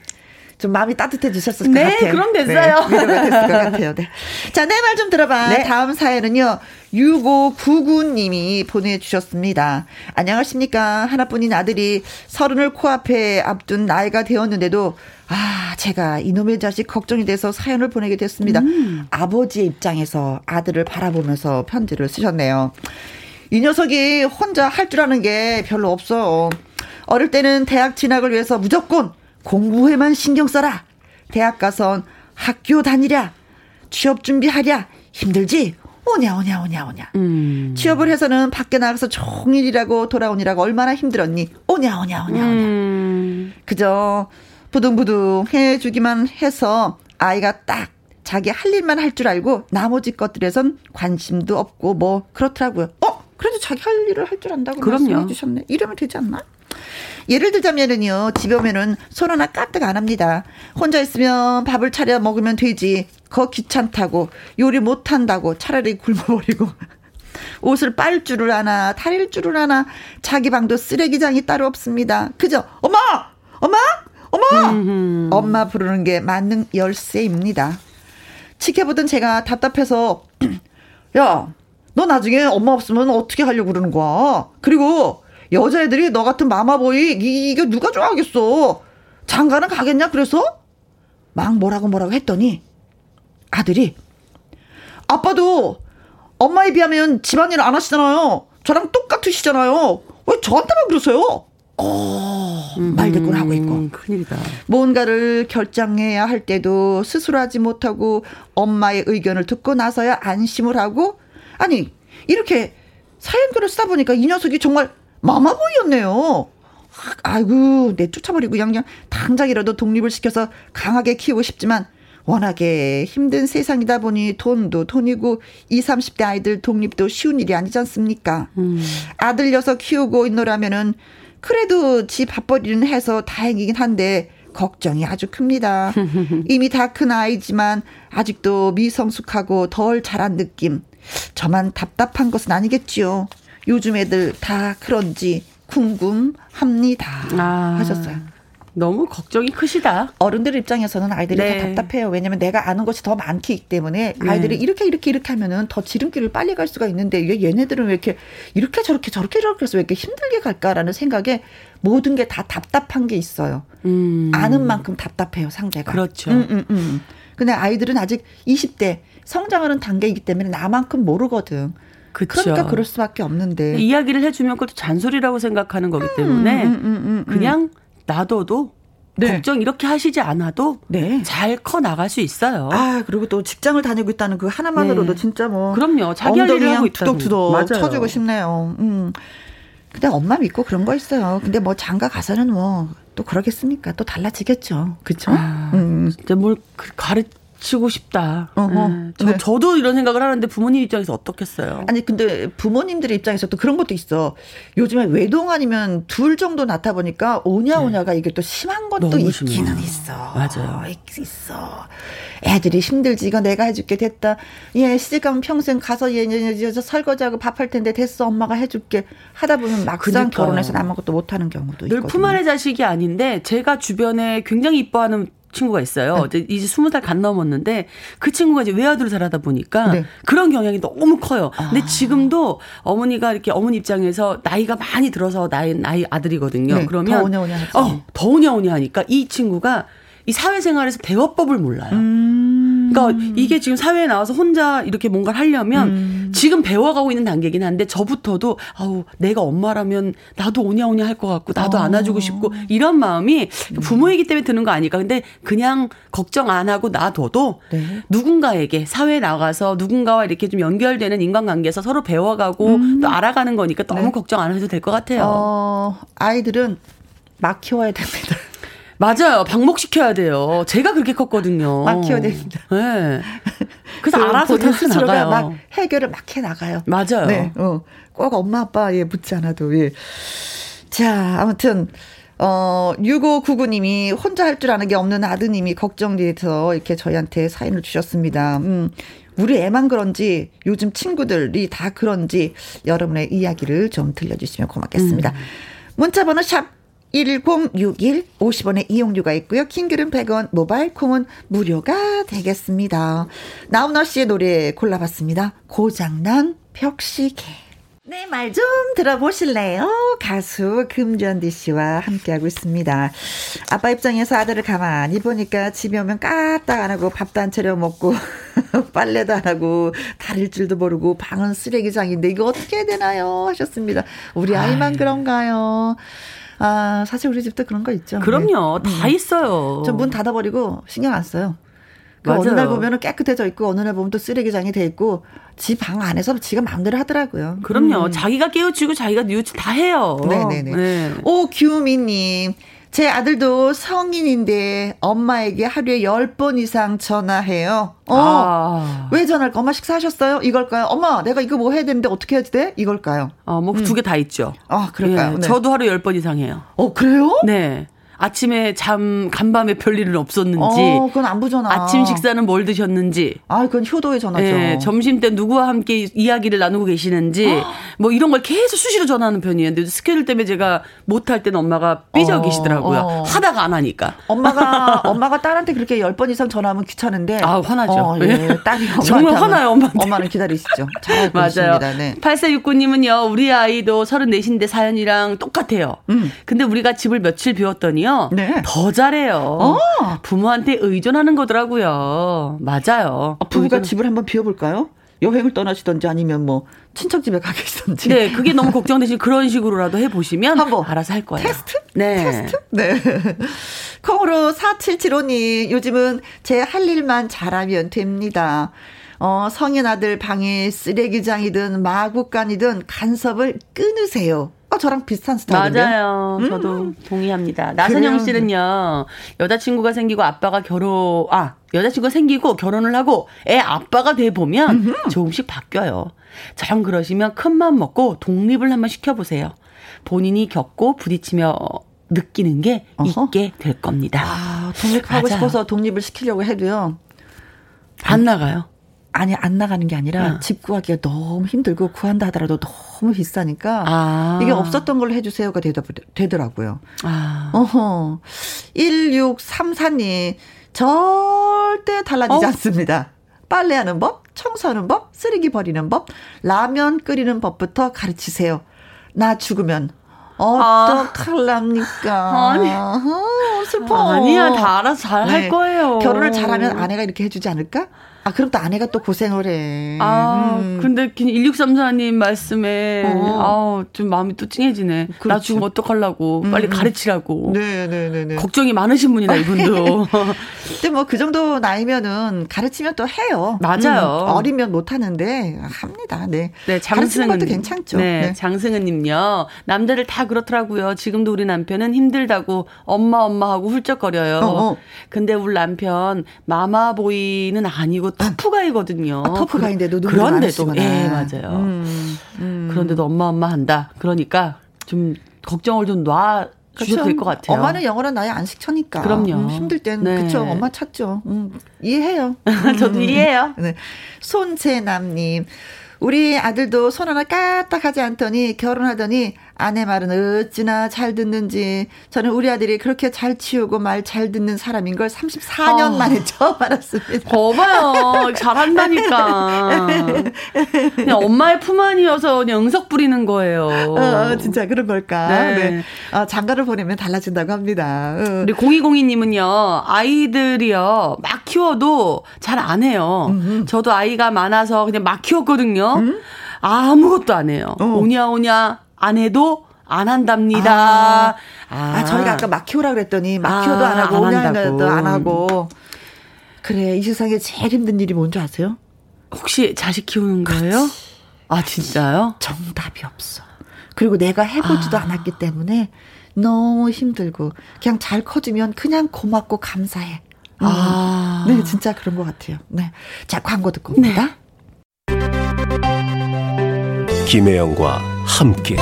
좀 마음이 따뜻해지셨을 것 네, 같아요. 그럼 됐어요. 네, 위로가 됐을 것 같아요. 네. 자, 내 말 좀 들어봐. 네. 다음 사연은요, 6599님이 보내주셨습니다. 안녕하십니까. 하나뿐인 아들이 서른을 코앞에 앞둔 나이가 되었는데도, 아, 제가 이놈의 자식 걱정이 돼서 사연을 보내게 됐습니다. 음. 아버지의 입장에서 아들을 바라보면서 편지를 쓰셨네요. 이 녀석이 혼자 할 줄 아는 게 별로 없어. 어릴 때는 대학 진학을 위해서 무조건 공부에만 신경 써라. 대학 가선 학교 다니랴. 취업 준비하랴. 힘들지? 오냐, 오냐, 오냐, 오냐. 음. 취업을 해서는 밖에 나가서 종일 일하고 돌아오느라고 얼마나 힘들었니? 오냐, 오냐, 오냐, 오냐. 음. 그저 부둥부둥 해주기만 해서 아이가 딱 자기 할 일만 할 줄 알고 나머지 것들에선 관심도 없고 뭐 그렇더라고요. 어? 그래도 자기 할 일을 할 줄 안다고 그럼요. 말씀해 주셨네. 이러면 되지 않나? 예를 들자면은요, 집에 오면은 손 하나 까뜩 안 합니다. 혼자 있으면 밥을 차려 먹으면 되지. 거 귀찮다고, 요리 못한다고 차라리 굶어버리고. 옷을 빨 줄을 아나, 다릴 줄을 아나, 자기 방도 쓰레기장이 따로 없습니다. 그죠? 엄마! 엄마! 엄마! 음흠. 엄마 부르는 게 만능 열쇠입니다. 지켜보던 제가 답답해서, 야, 너 나중에 엄마 없으면 어떻게 하려고 그러는 거야? 그리고 여자애들이 너 같은 마마보이, 이- 이게 누가 좋아하겠어? 장가는 가겠냐, 그래서? 막 뭐라고 뭐라고 했더니, 아들이, 아빠도 엄마에 비하면 집안일 안 하시잖아요. 저랑 똑같으시잖아요. 왜 저한테만 그러세요? 어, 말대꾸를 하고 있고. 음, 큰일이다. 뭔가를 결정해야 할 때도 스스로 하지 못하고 엄마의 의견을 듣고 나서야 안심을 하고 아니 이렇게 사연글을 쓰다 보니까 이 녀석이 정말 마마보이였네요. 아이고 내 쫓아버리고 그냥, 그냥 당장이라도 독립을 시켜서 강하게 키우고 싶지만 워낙에 힘든 세상이다 보니 돈도 돈이고 20, 30대 아이들 독립도 쉬운 일이 아니지 않습니까? 음. 아들 녀석 키우고 있노라면은 그래도 지 밥벌이는 해서 다행이긴 한데 걱정이 아주 큽니다. 이미 다 큰 아이지만 아직도 미성숙하고 덜 자란 느낌. 저만 답답한 것은 아니겠지요. 요즘 애들 다 그런지 궁금합니다. 아. 하셨어요. 너무 걱정이 크시다. 어른들 입장에서는 아이들이 네. 다 답답해요. 왜냐면 내가 아는 것이 더 많기 때문에 아이들이 네. 이렇게 이렇게 이렇게 하면은 더 지름길을 빨리 갈 수가 있는데 왜 얘네들은 왜 이렇게 이렇게 저렇게 저렇게 저렇게 해서 왜 이렇게 힘들게 갈까라는 생각에 모든 게 다 답답한 게 있어요. 음. 아는 만큼 답답해요, 상대가. 그렇죠. 음, 음, 음. 근데 아이들은 아직 20대 성장하는 단계이기 때문에 나만큼 모르거든. 그쵸. 그러니까 그럴 수밖에 없는데. 이야기를 해주면 그것도 잔소리라고 생각하는 거기 때문에 음, 음, 음, 음. 그냥 놔둬도 네. 걱정 이렇게 하시지 않아도 네. 잘커 나갈 수 있어요. 아, 그리고 또 직장을 다니고 있다는 그 하나만으로도 네. 진짜 뭐. 그럼요. 자기 할 일을 하고 있다는 투덕투덕 맞아요. 쳐주고 싶네요. 음. 근데 엄마 믿고 그런 거 있어요. 근데 뭐 장가 가서는 뭐 또 그러겠습니까? 또 달라지겠죠. 그쵸? 아, 음. 진짜 뭘 그- 가르 치고 싶다. 네. 저, 네. 저도 이런 생각을 하는데 부모님 입장에서 어떻겠어요? 아니, 근데 부모님들의 입장에서 또 그런 것도 있어. 요즘에 외동 아니면 둘 정도 낳다 보니까 오냐 오냐가 네. 이게 또 심한 것도 있기는 심해요. 있어. 맞아요. 있어. 애들이 힘들지. 이거 내가 해줄게. 됐다. 얘 시집 가면 평생 가서 얘, 얘, 얘, 설거지하고 밥할 텐데 됐어. 엄마가 해줄게. 하다 보면 막상 그러니까. 결혼해서 아무것도 못하는 경우도 있거든요. 늘 품 안의 자식이 아닌데 제가 주변에 굉장히 이뻐하는 친구가 있어요. 네. 이제 스무 살 간 넘었는데 그 친구가 이제 외아들을 잘하다 보니까 네. 그런 경향이 너무 커요. 근데 아. 지금도 어머니가 이렇게 어머니 입장에서 나이가 많이 들어서 나이 나이 아들이거든요. 네. 그러면 더 오냐오냐 하지. 어, 더 오냐오냐 하니까 이 친구가 이 사회생활에서 대화법을 몰라요. 음. 그러니까 이게 지금 사회에 나와서 혼자 이렇게 뭔가를 하려면 음. 지금 배워가고 있는 단계긴 한데 저부터도 아우 내가 엄마라면 나도 오냐오냐 할 것 같고 나도 어. 안아주고 싶고 이런 마음이 부모이기 때문에 드는 거 아닐까. 근데 그냥 걱정 안 하고 놔둬도 네. 누군가에게 사회에 나가서 누군가와 이렇게 좀 연결되는 인간관계에서 서로 배워가고 음. 또 알아가는 거니까 너무 네. 걱정 안 해도 될 것 같아요. 어, 아이들은 막 키워야 됩니다. 맞아요. 방목시켜야 돼요. 제가 그렇게 컸거든요. 막 키워야 됩니다. 네. 그래서 알아서 다 나가요. 막 해결을 막 해 나가요. 맞아요. 네. 어. 꼭 엄마 아빠에 묻지 않아도 예. 자, 아무튼 어, 6599님이 혼자 할 줄 아는 게 없는 아드님이 걱정돼서 이렇게 저희한테 사연을 주셨습니다. 음, 우리 애만 그런지 요즘 친구들이 다 그런지 여러분의 이야기를 좀 들려주시면 고맙겠습니다. 음. 문자번호 샵 1061 50원의 이용료가 있고요. 킹글은 100원, 모바일 콩은 무료가 되겠습니다. 나훈아 씨의 노래 골라봤습니다. 고장난 벽시계. 네, 말 좀 들어보실래요? 가수 금전디 씨와 함께하고 있습니다. 아빠 입장에서 아들을 가만히 보니까 집에 오면 까딱 안 하고 밥도 안 차려 먹고 빨래도 안 하고 다릴 줄도 모르고 방은 쓰레기장인데 이거 어떻게 해야 되나요? 하셨습니다. 우리 아이만 아유. 그런가요? 아, 사실 우리 집도 그런 거 있죠. 그럼요. 네. 다 음. 있어요. 저 문 닫아버리고 신경 안 써요. 그 어느 날 보면은 깨끗해져 있고 어느 날 보면 또 쓰레기장이 돼 있고 지 방 안에서 지가 마음대로 하더라고요. 그럼요. 음. 자기가 깨우치고 자기가 뉘우치 다 해요. 네네네. 네. 오 규미님. 제 아들도 성인인데 엄마에게 하루에 10번 이상 전화해요. 어. 아. 왜 전화할까? 엄마 식사하셨어요? 이걸까요? 엄마, 내가 이거 뭐 해야 되는데 어떻게 해야지 돼? 이걸까요? 어, 뭐 두 개다 음. 있죠. 아, 그럴까요? 예, 네. 저도 하루에 10번 이상 해요. 어, 그래요? 네. 아침에 잠 간밤에 별일은 없었는지. 어, 그건 안부 전화. 아침 식사는 뭘 드셨는지. 아, 그건 효도의 전화죠. 네, 점심 때 누구와 함께 이야기를 나누고 계시는지 뭐 이런 걸 계속 수시로 전화하는 편이에요. 근데 스케줄 때문에 제가 못할 때는 엄마가 삐져계시더라고요. 어, 어. 하다가 안 하니까. 엄마가 엄마가 딸한테 그렇게 10번 이상 전화하면 귀찮은데. 아, 화나죠. 어, 예. 딸이 정말 화나요, 엄마. 엄마는 기다리시죠. 잘 맞아요. 네. 8469님은요. 우리 아이도 34인데 사연이랑 똑같아요. 음. 근데 우리가 집을 며칠 비웠더니 요. 네. 더더 잘해요. 어. 부모한테 의존하는 거더라고요. 맞아요. 아, 부부가 의존... 집을 한번 비워볼까요? 여행을 떠나시던지 아니면 뭐 친척 집에 가 계시던지. 네, 그게 너무 걱정되시 그런 식으로라도 해보시면 한번 알아서 할 거예요. 테스트? 네. 테스트? 네. 콩으로 4775님, 요즘은 제 할 일만 잘하면 됩니다. 어, 성인 아들 방에 쓰레기장이든 마구간이든 간섭을 끊으세요. 아, 저랑 비슷한 스타일인데 맞아요. 음. 저도 동의합니다. 나선영 씨는요. 여자친구가 생기고 아빠가 결혼 아 여자친구가 생기고 결혼을 하고 애 아빠가 돼 보면 조금씩 바뀌어요. 저 그러시면 큰맘 먹고 독립을 한번 시켜보세요. 본인이 겪고 부딪히며 느끼는 게 어허. 있게 될 겁니다. 아, 독립하고 맞아요. 싶어서 독립을 시키려고 해도요. 안 나가요. 아니 안 나가는 게 아니라 어. 집 구하기가 너무 힘들고 구한다 하더라도 너무 비싸니까 아. 이게 없었던 걸로 해주세요가 되더, 되더라고요. 아. 어허. 1634님 절대 달라지지 어? 않습니다. 빨래하는 법, 청소하는 법, 쓰레기 버리는 법, 라면 끓이는 법부터 가르치세요. 나 죽으면 어떡할랍니까? 아. 아니, 아, 슬퍼. 아니야, 다 알아서 잘할 네. 거예요. 결혼을 잘하면 아내가 이렇게 해주지 않을까? 아, 그럼 또 아내가 또 고생을 해. 아, 음. 근데 1634님 말씀에, 어. 아우, 좀 마음이 또 찡해지네. 그렇죠. 나 지금 어떡하려고. 음. 빨리 가르치라고. 네네네. 네, 네, 네. 걱정이 많으신 분이다, 이분도. 근데 뭐 그 정도 나이면은 가르치면 또 해요. 맞아요. 음, 어리면 못하는데 합니다. 네. 네, 장승은. 것도 괜찮죠. 네, 네. 장승은 님요. 남자를 다다 그렇더라고요. 지금도 우리 남편은 힘들다고 엄마 엄마 하고 훌쩍거려요. 어, 어. 근데 우리 남편 마마보이는 아니고 터프가이거든요. 아, 터프가인데도 그, 그런데도 예 맞아요. 음, 음. 그런데도 엄마 엄마 한다. 그러니까 좀 걱정을 좀 놔. 주셔도 될 것 같아요. 엄마는 영원한 나의 안식처니까. 그럼요. 음, 힘들 땐 네. 그쵸 엄마 찾죠. 음, 이해해요. 저도 이해해요. 네. 손재남님 우리 아들도 손 하나 까딱하지 않더니 결혼하더니 아내 말은 어찌나 잘 듣는지 저는 우리 아들이 그렇게 잘 치우고 말 잘 듣는 사람인 걸 34년 어. 만에 처음 알았습니다. 거봐요. 잘한다니까. 그냥 엄마의 품 안이어서 그냥 응석 부리는 거예요. 어, 진짜 그런 걸까. 네. 네. 아, 장가를 보내면 달라진다고 합니다. 어. 우리 0202님은요, 아이들이요, 막 키워도 잘 안 해요. 음흠. 저도 아이가 많아서 그냥 막 키웠거든요. 음? 아무것도 안 해요. 어. 오냐, 오냐, 안 해도 안 한답니다. 아, 아. 아 저희가 아까 막 키우라 그랬더니 막 키워도 아, 안 하고 오냐도 안 하고. 그래 이 세상에 제일 힘든 일이 뭔지 아세요? 혹시 자식 키우는 거예요? 그렇지. 아 진짜요? 정답이 없어. 그리고 내가 해보지도 아. 않았기 때문에 너무 힘들고 그냥 잘 커지면 그냥 고맙고 감사해. 음. 아. 네, 진짜 그런 것 같아요. 네. 자, 광고 듣고 옵니다. 네. 김혜영과 함께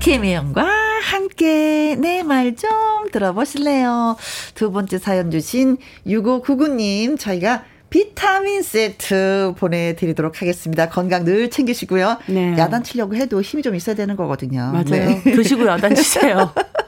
김혜영과 함께 내 말 좀 들어보실래요? 두 번째 사연 주신 6599님 저희가 비타민 세트 보내드리도록 하겠습니다. 건강 늘 챙기시고요. 네. 야단치려고 해도 힘이 좀 있어야 되는 거거든요. 맞아요. 네. 드시고 야단치세요.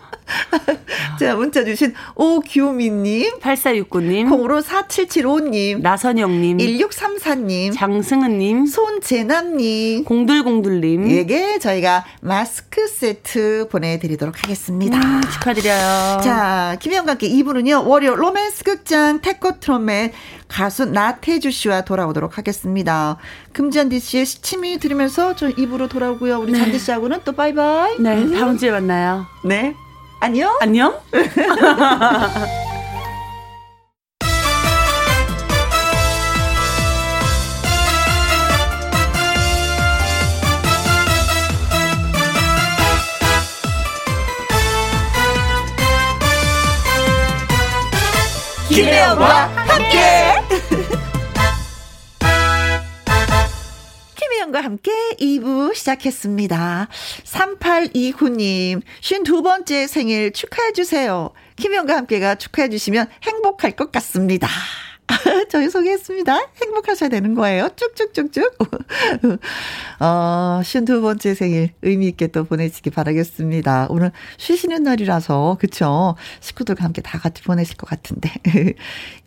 자, 문자 주신 오규민님, 8469님, 콩으로 4775님, 나선영님, 1634님, 장승은님, 손재남님, 공들공들님, 에게 저희가 마스크 세트 보내드리도록 하겠습니다. 음, 축하드려요. 자, 김영과 함께 2부는요, 월요 로맨스 극장 태코 트롯맨 가수 나태주 씨와 돌아오도록 하겠습니다. 금잔디 씨의 시침이 들으면서 저 2부로 돌아오고요. 우리 네. 잔디 씨하고는 또 바이바이. 네, 다음 주에 만나요. 네. 안녕. 안녕. 김혜영과 함께. 김혜영과 함께 2부 시작했습니다. 3829님, 52번째 생일 축하해주세요. 김혜영과 함께가 축하해주시면 행복할 것 같습니다. 저희 소개했습니다. 행복하셔야 되는 거예요. 쭉쭉쭉쭉. 어, 52번째 생일 의미있게 또 보내시기 바라겠습니다. 오늘 쉬시는 날이라서, 그쵸? 식구들과 함께 다 같이 보내실 것 같은데.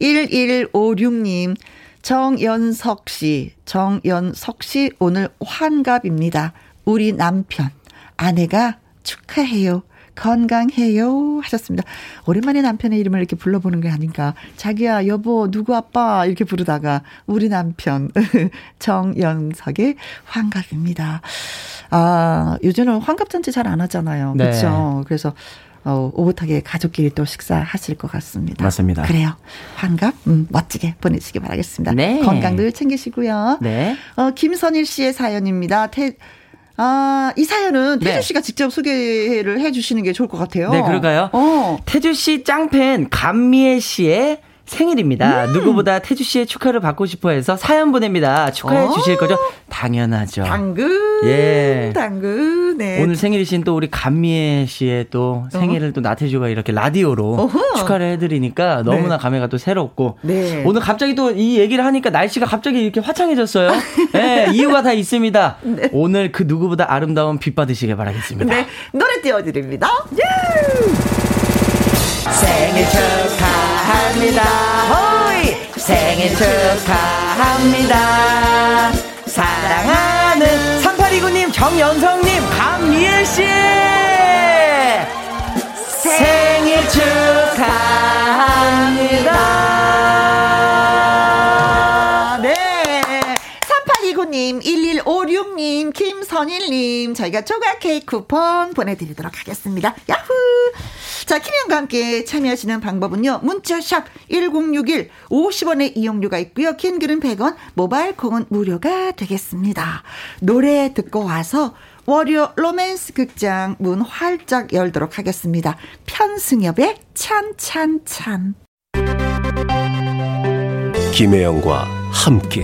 1156님, 정연석 씨, 정연석 씨 오늘 환갑입니다. 우리 남편, 아내가 축하해요. 건강해요 하셨습니다. 오랜만에 남편의 이름을 이렇게 불러보는 게 아닌가. 자기야, 여보, 누구 아빠 이렇게 부르다가 우리 남편 정연석의 환갑입니다. 아, 요즘은 환갑잔치 잘 안 하잖아요. 네. 그렇죠. 그래서 어, 오붓하게 가족끼리 또 식사하실 것 같습니다. 맞습니다. 그래요. 환갑, 음, 멋지게 보내시기 바라겠습니다. 네. 건강 늘 챙기시고요. 네. 어, 김선일 씨의 사연입니다. 태, 아, 이 사연은 태주 네. 씨가 직접 소개를 해 주시는 게 좋을 것 같아요. 네, 그럴까요? 어. 태주 씨 짱팬 감미애 씨의 생일입니다. 음. 누구보다 태주 씨의 축하를 받고 싶어 해서 사연 보냅니다. 축하해 어. 주실 거죠? 당연하죠. 당근. 예. 당근. 네. 오늘 생일이신 또 우리 감미애 씨의 또 생일을 어. 또 나태주가 이렇게 라디오로 어허. 축하를 해드리니까 너무나 네. 감회가 또 새롭고. 네. 오늘 갑자기 또 이 얘기를 하니까 날씨가 갑자기 이렇게 화창해졌어요. 네, 이유가 다 있습니다. 네. 오늘 그 누구보다 아름다운 빛 받으시길 바라겠습니다. 네. 노래 띄워드립니다. 예! 생일 축하합니다. 호이! 생일 축하합니다. 사랑하는 3829님, 정연성님, 감미애씨! 생일 축하합니다. 님, 1156님, 김선일님, 저희가 조각 케이크 쿠폰 보내드리도록 하겠습니다. 야후! 자, 김현과 함께 참여하시는 방법은요. 문자샵 1061 50원의 이용료가 있고요. 캔글은 100원, 모바일 콩은 무료가 되겠습니다. 노래 듣고 와서 월요 로맨스 극장 문 활짝 열도록 하겠습니다. 편승엽의 찬찬찬. 김혜영과 함께.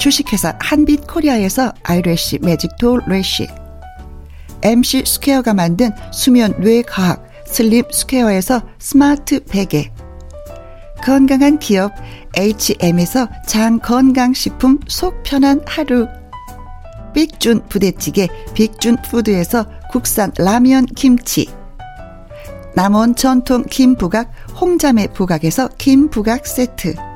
주식회사 한빛코리아에서 eyelash Magic Tall Lash. MC 스퀘어가 만든 수면 뇌과학 슬립 스퀘어에서 스마트 베개. 건강한 기업 HM에서 장건강식품 속 편한 하루. 빅준 부대찌개 빅준 푸드에서 국산 라면 김치. 남원 전통 김부각 홍자매 부각에서 김부각 세트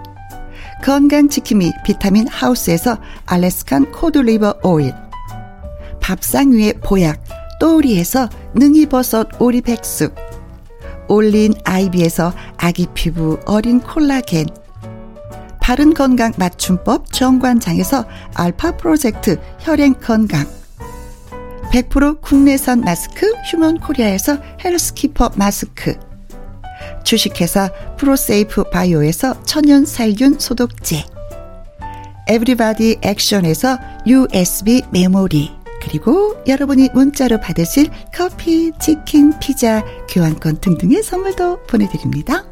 건강지킴이 비타민 하우스에서 Alaskan cod liver oil 밥상 위의 보약 또리에서 능이버섯 오리백숙 올린 아이비에서 아기 피부 어린 콜라겐 바른 건강 맞춤법 정관장에서 알파 프로젝트 혈행 건강 100% 국내산 마스크 휴먼 코리아에서 헬스키퍼 마스크 주식회사 프로세이프 바이오에서 천연 살균 소독제 에브리바디 액션에서 USB 메모리 그리고 여러분이 문자로 받으실 커피, 치킨, 피자, 교환권 등등의 선물도 보내드립니다.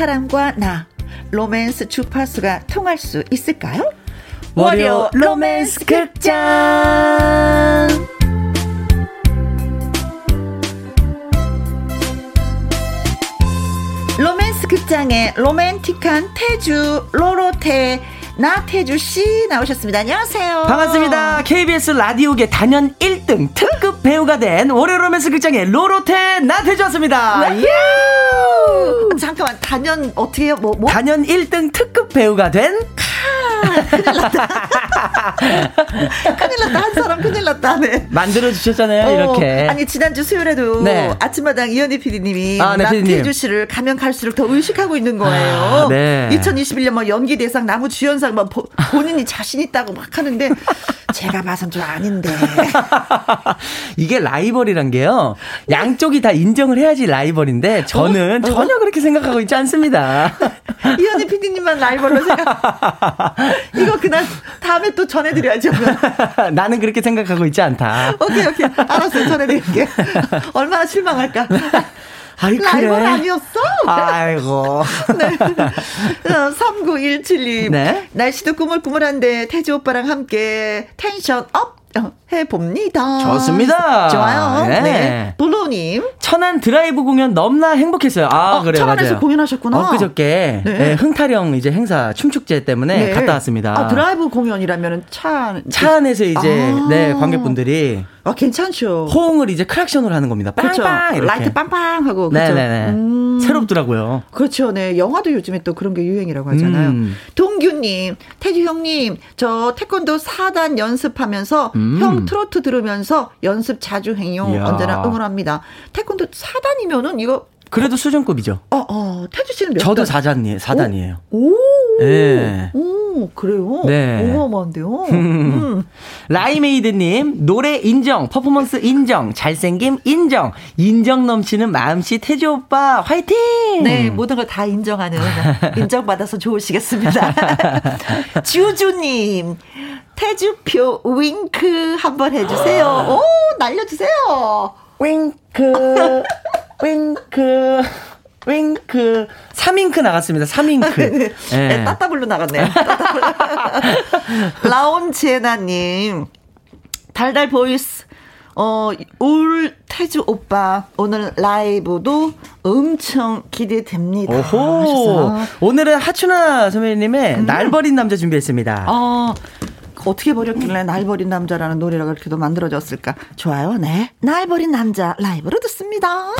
사람과 나 로맨스 주파수가 통할 수 있을까요? 월요 로맨스 극장 로맨스 극장의 로맨틱한 태주 로로테 나태주 씨 나오셨습니다. 안녕하세요. 반갑습니다. KBS 라디오계 단연 1등 특급 배우가 된 월요 로맨스 극장의 로로테 나태주 왔습니다. 예! 잠깐만 단연 어떻게 해요? 뭐, 뭐? 단연 1등 특급 배우가 된 큰일 났다. 큰일 났다. 한 사람 큰일 났다. 네. 만들어 주셨잖아요. 어, 이렇게. 아니 지난주 수요일에도 네. 아침마당 이현희 PD님이 아, 네, 나태주 씨를 가면 갈수록 더 의식하고 있는 거예요. 아, 네. 2021년 뭐 연기 대상 나무 주연상 뭐 본인이 자신 있다고 막 하는데 제가 봐선 좀 아닌데. 이게 라이벌이란 게요. 양쪽이 다 인정을 해야지 라이벌인데 저는 어? 전혀 그렇게 생각하고 있지 않습니다. 이현희 PD님만 라이벌로 생각. 이거 그날 다음에 또 전해드려야죠. 나는 그렇게 생각하고 있지 않다. 오케이 오케이 알았어요 전해드릴게. 얼마나 실망할까. 아이, 라이벌 그래. 아니었어? 아이고. 네. 3917님. 어, 네. 날씨도 꾸물꾸물한데 태주 오빠랑 함께 tension up 어, 해봅니다. 좋습니다. 좋아요. 네. 네. 블로님. 천안 드라이브 공연 너무나 행복했어요. 아, 어, 그래요. 천안에서 맞아요. 공연하셨구나. 엊그저께 네. 네, 흥타령 이제 행사 춤축제 때문에 네. 갔다 왔습니다. 아, 드라이브 공연이라면 차, 차 안에서 이제, 아. 네, 관객분들이 아, 괜찮죠. 호응을 이제 크락션으로 하는 겁니다. 그렇죠. 빵빵 그렇죠. 라이트 빵빵 하고 그렇죠. 네네네. 음. 새롭더라고요. 그렇죠. 네. 영화도 요즘에 또 그런 게 유행이라고 하잖아요. 음. 동규님, 태주 형님, 저 태권도 4단 연습하면서 음. 형 트로트 들으면서 연습 자주 행요. 언제나 응원합니다. 태권도 4단이면은 이거 그래도 수준급이죠. 어, 어. 태주 씨는 몇 저도 단? 4단이에요. 4단이에요. 오. 네. 오, 그래요? 네. 어마어마한데요? 음. 라이메이드님, 노래 인정, 퍼포먼스 인정, 잘생김 인정, 인정 넘치는 마음씨 태주 오빠, 화이팅! 네, 모든 걸 다 인정하는, 인정받아서 좋으시겠습니다. 주주님, 태주표 윙크 한번 해주세요. 오, 날려주세요. 윙크, 윙크. 윙크. 3윙크 나갔습니다. 3윙크. 네. 네. 따따블로 나갔네요. 라온제나님. 달달 voice. 어, 올 태주 오빠 오늘 라이브도 엄청 기대됩니다. 오호. 오늘은 하춘화 선배님의 음. 날 버린 남자 준비했습니다. 어, 어떻게 버렸길래 날 버린 남자라는 노래가 그렇게도 만들어졌을까? 좋아요. 네. 날 버린 남자 라이브로 듣습니다.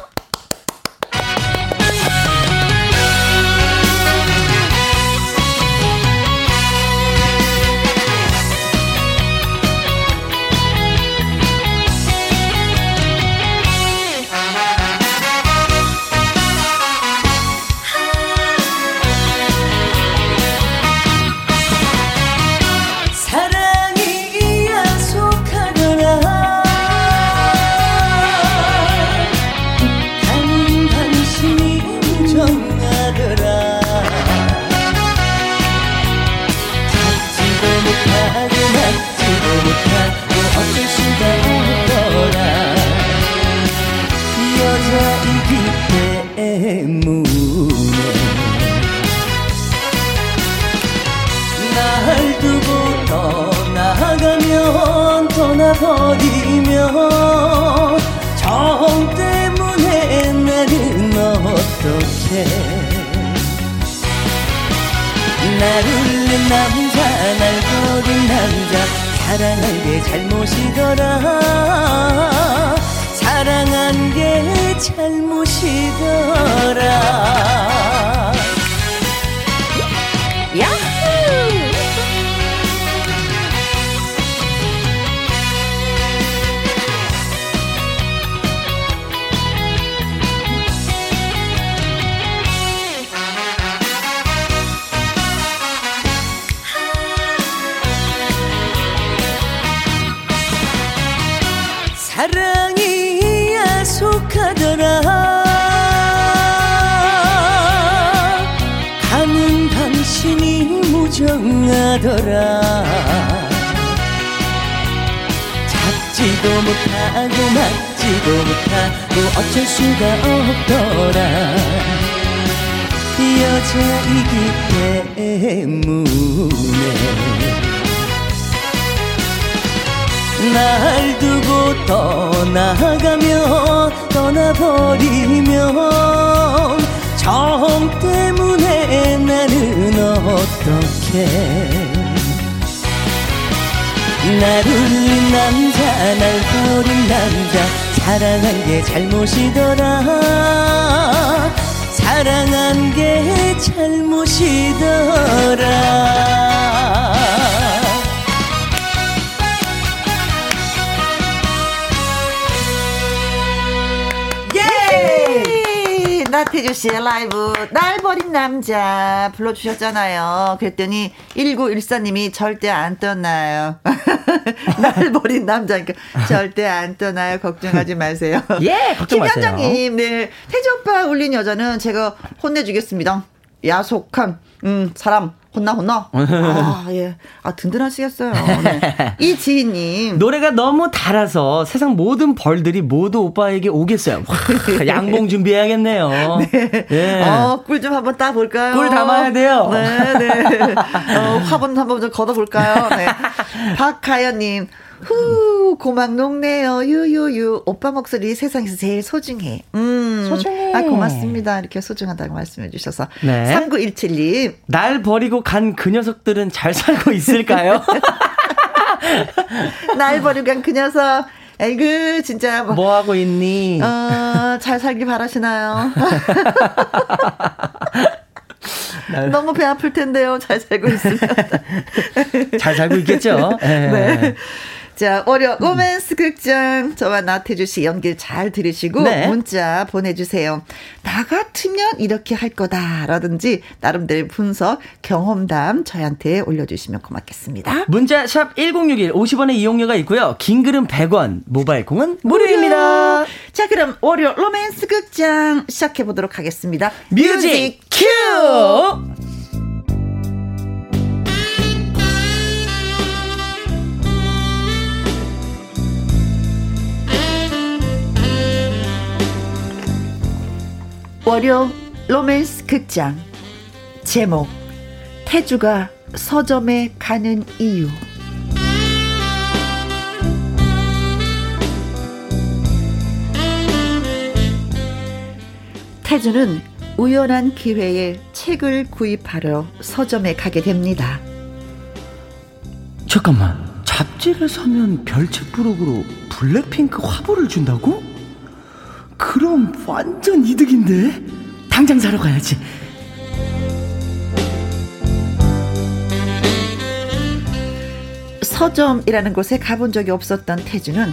날 울린 남자 날 버린 남자. 사랑한 게 잘못이더라. 사랑한 게 잘못이더라 정하더라. 잡지도 못하고 막지도 못하고 어쩔 수가 없더라. 여자이기 때문에. 날 두고 떠나가며 떠나버리면 정 때문에 나는 어떻게 날 울린 남자 날 버린 남자 사랑한 게 잘못이더라. 사랑한 게 잘못이더라 나태주 씨의 라이브 날 버린 남자 불러주셨잖아요. 그랬더니 1914님이 절대 안 떠나요. 날 버린 남자니까 절대 안 떠나요. 걱정하지 마세요. 예, 걱정 마세요. 김현정님, 네. 태주 오빠 울린 여자는 제가 혼내주겠습니다. 야속한, 음, 사람. 혼나 혼나. 아 예. 아 든든하시겠어요. 네. 이 지희님 노래가 너무 달아서 세상 모든 벌들이 모두 오빠에게 오겠어요. 와, 양봉 준비해야겠네요. 네. 예. 어꿀 좀 한번 따 볼까요? 꿀 담아야 돼요. 네 네. 어, 화분 한번 좀 걷어 볼까요? 네. 박가연님 후, 고막 녹네요. 유유유. 오빠 목소리 세상에서 제일 소중해. 음. 소중해. 아, 고맙습니다. 이렇게 소중하다고 말씀해 주셔서. 네. 3917님. 날 버리고 간 그 녀석들은 잘 살고 있을까요? 날 버리고 간 그 녀석. 에이그, 진짜. 뭐, 뭐 하고 있니? 어, 잘 살기 바라시나요? 너무 배 아플 텐데요. 잘 살고 있으면. 잘 살고 있겠죠. 네. 네. 자, 월요 로맨스 극장 저와 나태주 씨 연기 잘 들으시고 네. 문자 보내주세요. 나 같으면 이렇게 할 거다라든지 나름대로 분석 경험담 저희한테 올려주시면 고맙겠습니다. 문자 샵 #1061 50원의 이용료가 있고요. 긴 글은 100원, 모바일 콩은 무료입니다. 자, 그럼 월요 로맨스 극장 시작해 보도록 하겠습니다. Music 큐! 월요 로맨스 극장 제목 태주가 서점에 가는 이유 태주는 우연한 기회에 책을 구입하러 서점에 가게 됩니다. 잠깐만 잡지를 사면 별책 부록으로 블랙핑크 화보를 준다고? 그럼 완전 이득인데? 당장 사러 가야지. 서점이라는 곳에 가본 적이 없었던 태주는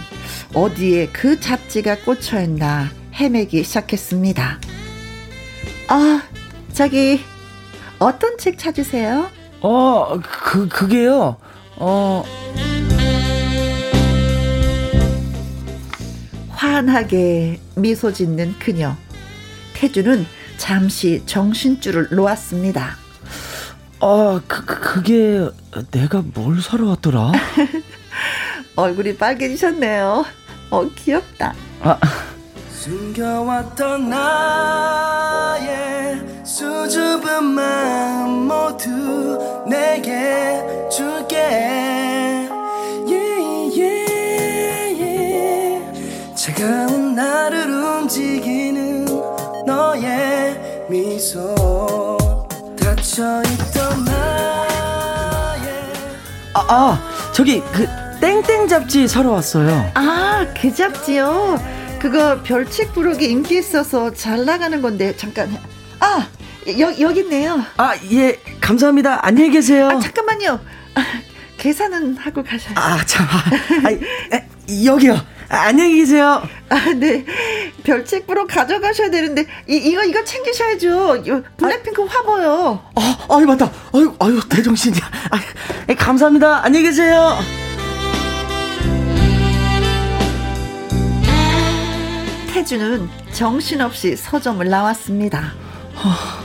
어디에 그 잡지가 꽂혀 있나 헤매기 시작했습니다. 아, 저기 어떤 책 찾으세요? 어, 그 그게요. 어 환하게 미소 짓는 그녀. 태주는 잠시 정신줄을 놓았습니다. 아, 그, 그, 그게 내가 뭘 사러 왔더라? 얼굴이 빨개지셨네요. 어, 귀엽다. 아. 숨겨왔던 나의 수줍은 마음 모두 내게 줄게 차가운 나를 움직이는 너의 미소. 닫혀있던 나의 아, 아 저기 그 땡땡 잡지 사러 왔어요. 아 그 잡지요? 그거 별책 부록이 인기 있어서 잘 나가는 건데 잠깐. 아 여, 여기 있네요. 아예 감사합니다. 안녕히 계세요. 아 잠깐만요. 아, 계산은 하고 가셔요 아참. 아, 아, 여기요 아, 안녕히 계세요. 아 네. 별책 부록 가져가셔야 되는데 이, 이거 이거 챙기셔야죠. 블랙핑크 화보요. 아, 아유 맞다. 아유 아유 대정신이야. 아, 감사합니다. 안녕히 계세요. 태주는 정신없이 서점을 나왔습니다. 아,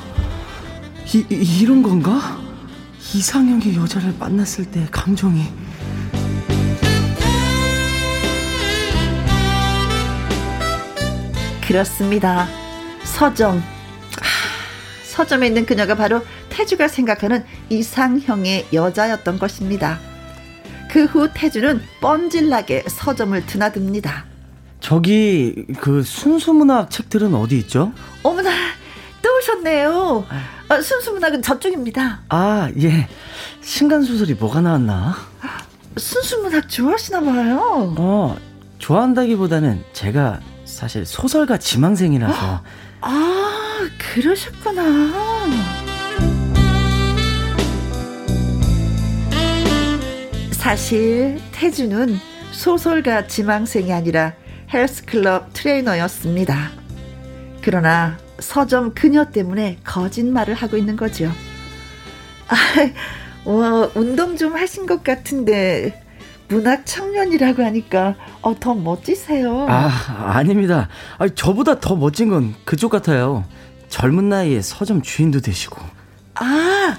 이, 이런 건가? 이상형의 여자를 만났을 때 감정이 그렇습니다. 서점. 서점에 있는 그녀가 바로 태주가 생각하는 이상형의 여자였던 것입니다. 그 후 태주는 뻔질나게 서점을 드나듭니다. 저기 그 순수문학 책들은 어디 있죠? 어머나 또 오셨네요. 아, 순수문학은 저쪽입니다. 아 예. 신간 소설이 뭐가 나왔나? 순수문학 좋아하시나 봐요. 어 좋아한다기보다는 제가 사실 소설가 지망생이라서. 아 그러셨구나. 사실 태주는 소설가 지망생이 아니라 헬스클럽 트레이너였습니다. 그러나 서점 그녀 때문에 거짓말을 하고 있는 거죠. 아, 와, 운동 좀 하신 것 같은데 문학 청년이라고 하니까 어, 더 멋지세요. 아, 아닙니다. 아, 저보다 더 멋진 건 그쪽 같아요. 젊은 나이에 서점 주인도 되시고. 아,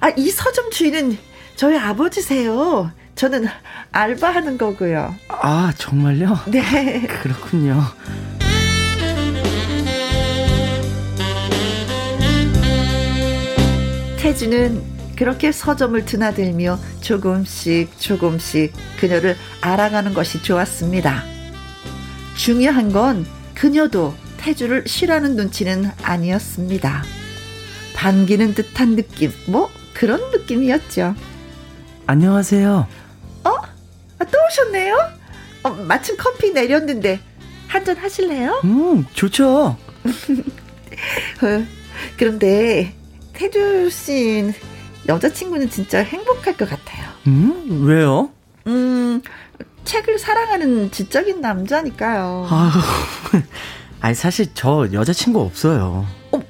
아, 이 서점 주인은 저희 아버지세요. 저는 알바하는 거고요. 아, 정말요? 네. 그렇군요. 태주는 그렇게 서점을 드나들며 조금씩 조금씩 그녀를 알아가는 것이 좋았습니다. 중요한 건 그녀도 태주를 싫어하는 눈치는 아니었습니다. 반기는 듯한 느낌, 뭐 그런 느낌이었죠. 안녕하세요. 어? 아, 또 오셨네요? 어, 마침 커피 내렸는데 한 잔 하실래요? 음, 좋죠. 어, 그런데 태주 씨 여자친구는 진짜 행복할 것 같아요. 음, 왜요? 음, 책을 사랑하는 지적인 남자니까요. 아, 아니 사실 저 여자친구 없어요. 어,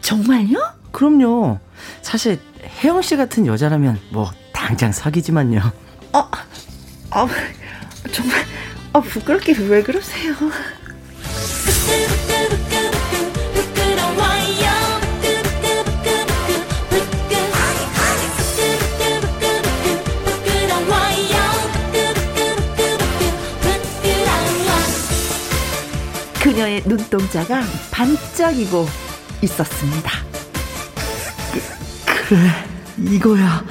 정말요? 그럼요. 사실 혜영 씨 같은 여자라면 뭐 당장 사귀지만요. 어, 어 정말 어, 부끄럽게 왜 그러세요? 그녀의 눈동자가 반짝이고 있었습니다. 그, 그래, 이거야.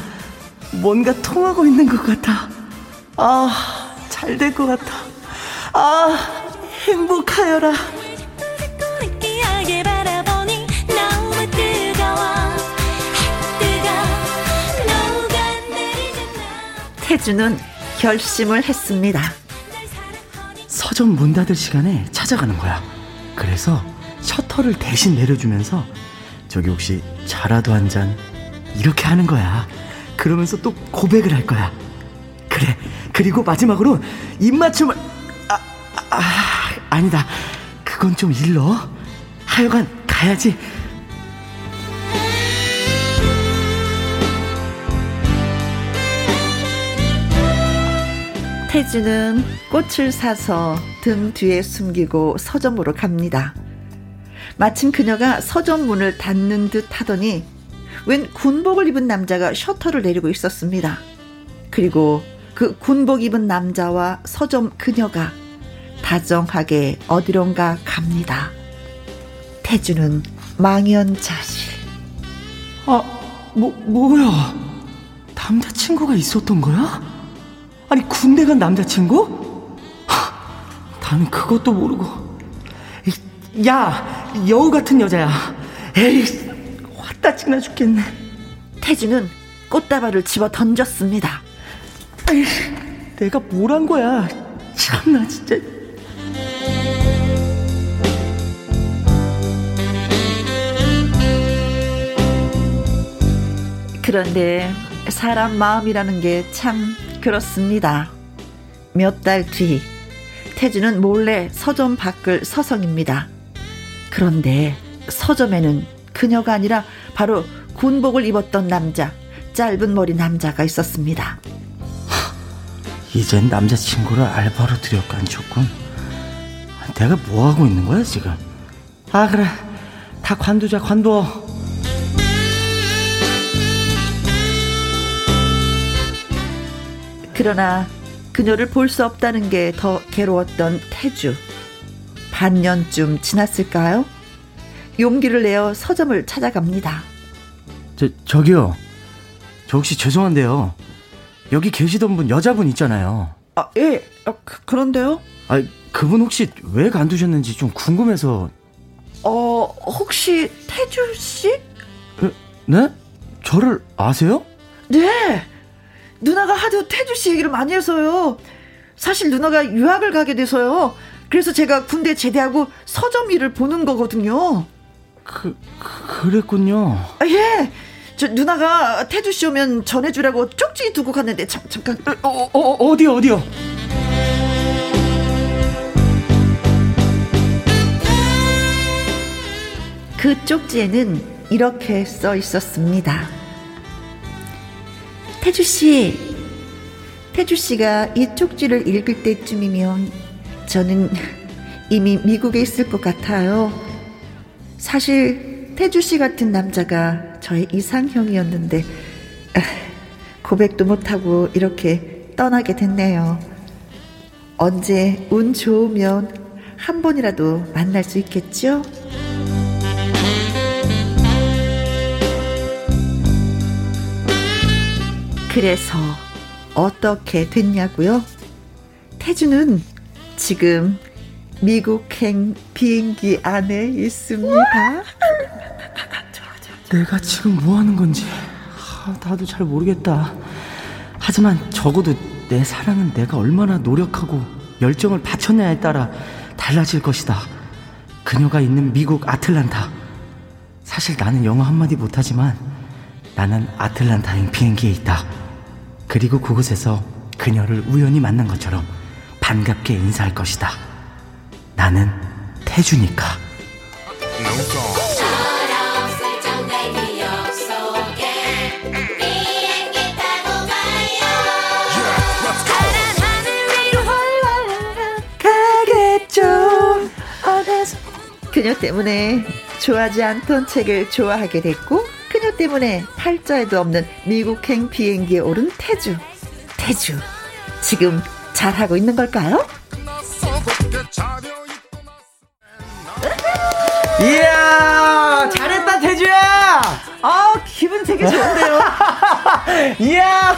뭔가 통하고 있는 것 같아. 아, 잘 될 것 같아. 아, 행복하여라. 태주는 결심을 했습니다. 서점 문 닫을 시간에 찾아가는 거야. 그래서 셔터를 대신 내려주면서 저기 혹시 차라도 한 잔 이렇게 하는 거야. 그러면서 또 고백을 할 거야. 그래. 그리고 마지막으로 입맞춤을 아, 아 아니다. 그건 좀 일러. 하여간 가야지. 태주는 꽃을 사서 등 뒤에 숨기고 서점으로 갑니다. 마침 그녀가 서점 문을 닫는 듯 하더니 웬 군복을 입은 남자가 셔터를 내리고 있었습니다. 그리고 그 군복 입은 남자와 서점 그녀가 다정하게 어디론가 갑니다. 태주는 망연자실. 아, 뭐, 뭐야? 남자친구가 있었던 거야? 아니, 군대 간 남자친구? 하, 나는 그것도 모르고. 야, 여우 같은 여자야. 에이, 화다 지나 죽겠네. 태주는 꽃다발을 집어 던졌습니다. 에이, 내가 뭘 한 거야. 참나, 진짜. 그런데 사람 마음이라는 게 참 그렇습니다. 몇 달 뒤, 태주는 몰래 서점 밖을 서성입니다. 그런데 서점에는 그녀가 아니라 바로 군복을 입었던 남자, 짧은 머리 남자가 있었습니다. 이젠 남자친구를 알바로 들여간줬군. 내가 뭐 하고 있는 거야 지금? 아 그래, 다 관두자 관둬. 그러나 그녀를 볼 수 없다는 게 더 괴로웠던 태주. 반년쯤 지났을까요? 용기를 내어 서점을 찾아갑니다. 저, 저기요. 저 혹시 죄송한데요. 여기 계시던 분 여자분 있잖아요. 아, 예. 아, 그, 런데요 아, 그분 혹시 왜 간두셨는지 좀 궁금해서. 어, 혹시 태주 씨? 네? 저를 아세요? 네. 누나가 하도 태주 씨 얘기를 많이 해서요. 사실 누나가 유학을 가게 돼서요. 그래서 제가 군대 제대하고 서점 일을 보는 거거든요. 그, 그랬군요. 아, 예. 저 누나가 태주 씨 오면 전해주라고 쪽지 두고 갔는데 잠, 잠깐. 어, 어, 어 어디요, 어디요? 그 쪽지에는 이렇게 써 있었습니다. 태주 씨, 태주 씨가 이 쪽지를 읽을 때쯤이면 저는 이미 미국에 있을 것 같아요. 사실 태주 씨 같은 남자가 저의 이상형이었는데 아, 고백도 못하고 이렇게 떠나게 됐네요. 언제 운 좋으면 한 번이라도 만날 수 있겠죠? 그래서 어떻게 됐냐고요? 태주는 지금 미국행 비행기 안에 있습니다. 내가 지금 뭐 하는 건지 아, 나도 잘 모르겠다. 하지만 적어도 내 사랑은 내가 얼마나 노력하고 열정을 바쳤냐에 따라 달라질 것이다. 그녀가 있는 미국 아틀란타. 사실 나는 영어 한마디 못하지만 나는 아틀란타행 비행기에 있다. 그리고 그곳에서 그녀를 우연히 만난 것처럼 반갑게 인사할 것이다. 나는 태주니까. 그녀 때문에 좋아하지 않던 책을 좋아하게 됐고 그녀 때문에 팔자에도 없는 미국행 비행기에 오른 태주. 태주. 지금 잘하고 있는 걸까요? 이야, 잘했다, 태주야! 아, 기분 되게 좋은데요? 이야,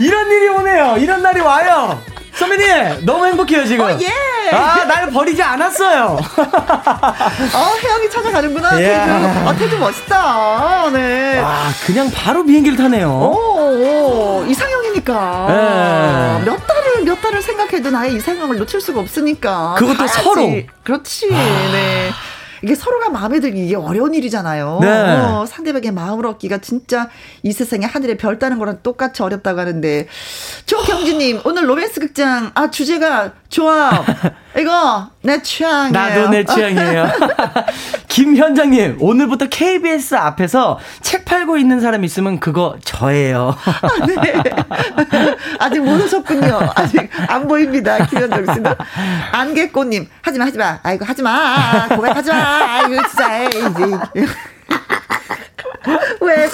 이런 일이 오네요. 이런 날이 와요. 선배님, 너무 행복해요, 지금. 어, 예! 아, 나를 버리지 않았어요. 어, 혜영이 찾아가는구나. 예. 태주. 아, 태주 멋있다. 네. 와, 그냥 바로 비행기를 타네요. 오, 오 이상형이니까. 네. 몇 달을, 몇 달을 생각해도 나의 이상형을 놓칠 수가 없으니까. 그것도 가야지. 서로. 그렇지. 네. 이게 서로가 마음에 들기 이게 어려운 일이잖아요. 네. 어, 상대방의 마음을 얻기가 진짜 이 세상에 하늘에 별 따는 거랑 똑같이 어렵다고 하는데 조경진님 오늘 로맨스 극장 아 주제가 좋아. 이거 내 취향이에요. 나도 내 취향이에요. 김현장님 오늘부터 KBS 앞에서 책 팔고 있는 사람 있으면 그거 저예요. 아, 네. 아직 모르셨군요. 아직 안 보입니다. 김현정 씨는. 안개꽃님 하지마 하지마. 아이고 하지마. 고백하지마. 아이고 진짜 에이. 왜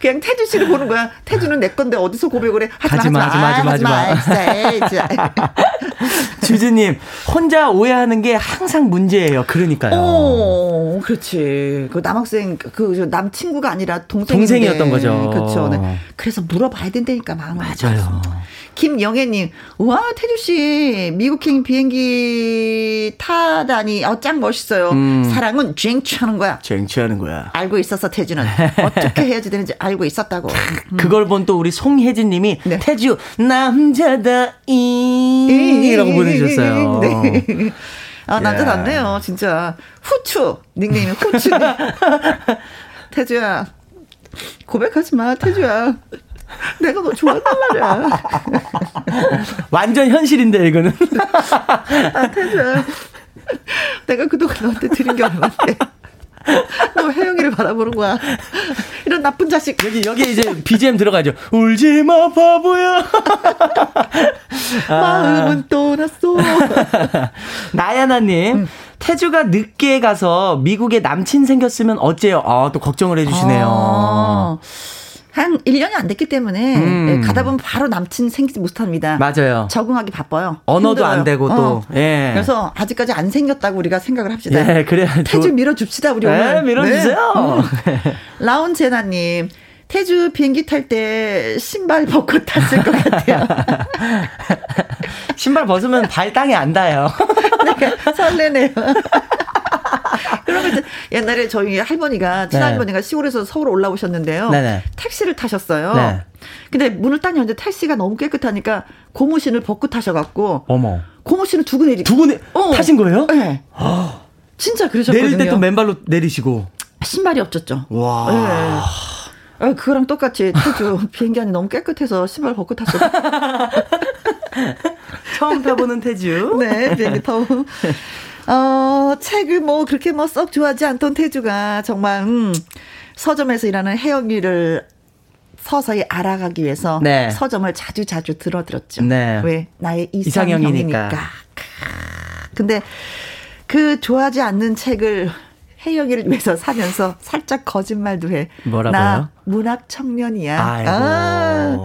그냥 태주 씨를 보는 거야. 태주는 내 건데 어디서 고백을 해? 하지 마, 하지 마, 하지 마, 하지 마. 주주님 혼자 오해하는 게 항상 문제예요. 그러니까요. 오, 그렇지. 그 남학생 그 남 친구가 아니라 동생 동생이었던 거죠. 그렇죠. 네. 그래서 물어봐야 된다니까 마음을. 맞아요. 김영애님, 와 태주 씨 미국행 비행기 타다니 어짱 멋있어요. 음. 사랑은 쟁취하는 거야. 쟁취하는 거야. 알고 있었어 태주는 어떻게 해야지 되는지 알고 있었다고. 음. 그걸 본 또 우리 송혜진 님이 네. 태주 남자다 이라고 보내주셨어요. 네. 아 남자답네요 진짜. 후추 닉네임이 후추. 태주야 고백하지 마 태주야. 내가 너 좋아한단 말이야. 완전 현실인데, 이거는. 아, 태주야. 내가 그동안 너한테 드린 게 얼마인데. 너 혜영이를 바라보는 거야. 이런 나쁜 자식. 여기, 여기 이제 BGM 들어가죠. 울지 마, 바보야. 마음은 떠났어. 나야나님. 음. 태주가 늦게 가서 미국에 남친 생겼으면 어째요? 아, 또 걱정을 해주시네요. 아. 한 1년이 안 됐기 때문에 음. 네, 가다 보면 바로 남친 생기지 못합니다. 맞아요. 적응하기 바빠요. 언어도 힘들어요. 안 되고 또. 어. 예. 그래서 아직까지 안 생겼다고 우리가 생각을 합시다. 예, 그래. 태주 밀어줍시다 우리 네, 오늘. 밀어주세요. 네. 라운제나님. 태주 비행기 탈 때 신발 벗고 탔을 것 같아요. 신발 벗으면 발 땅에 안 닿아요. 네, 설레네요. 그러면 옛날에 저희 할머니가 친할머니가 네. 시골에서 서울 올라오셨는데요. 네네. 택시를 타셨어요. 네. 근데 문을 딱 열는데 택시가 너무 깨끗하니까 고무신을 벗고 타셔갖고. 어머. 고무신을 두고 내리. 두고 내 어. 타신 거예요? 네. 진짜 그러셨거든요. 내릴 때 또 맨발로 내리시고. 신발이 없었죠. 와. 네. 아, 그거랑 똑같이 태주 비행기 안이 너무 깨끗해서 신발 벗고 탔어요. 처음 타보는 태주. 네, 비행기 타고. 어, 책을 뭐 그렇게 뭐 썩 좋아하지 않던 태주가 정말, 음, 서점에서 일하는 혜영이를 서서히 알아가기 위해서 네. 서점을 자주 자주 들어들었죠. 네. 왜? 나의 이상형이니까. 이상형이니까. 근데 그 좋아하지 않는 책을 혜영이를 위해서 사면서 살짝 거짓말도 해. 뭐라고요? 나 문학 청년이야. 아이고. 아.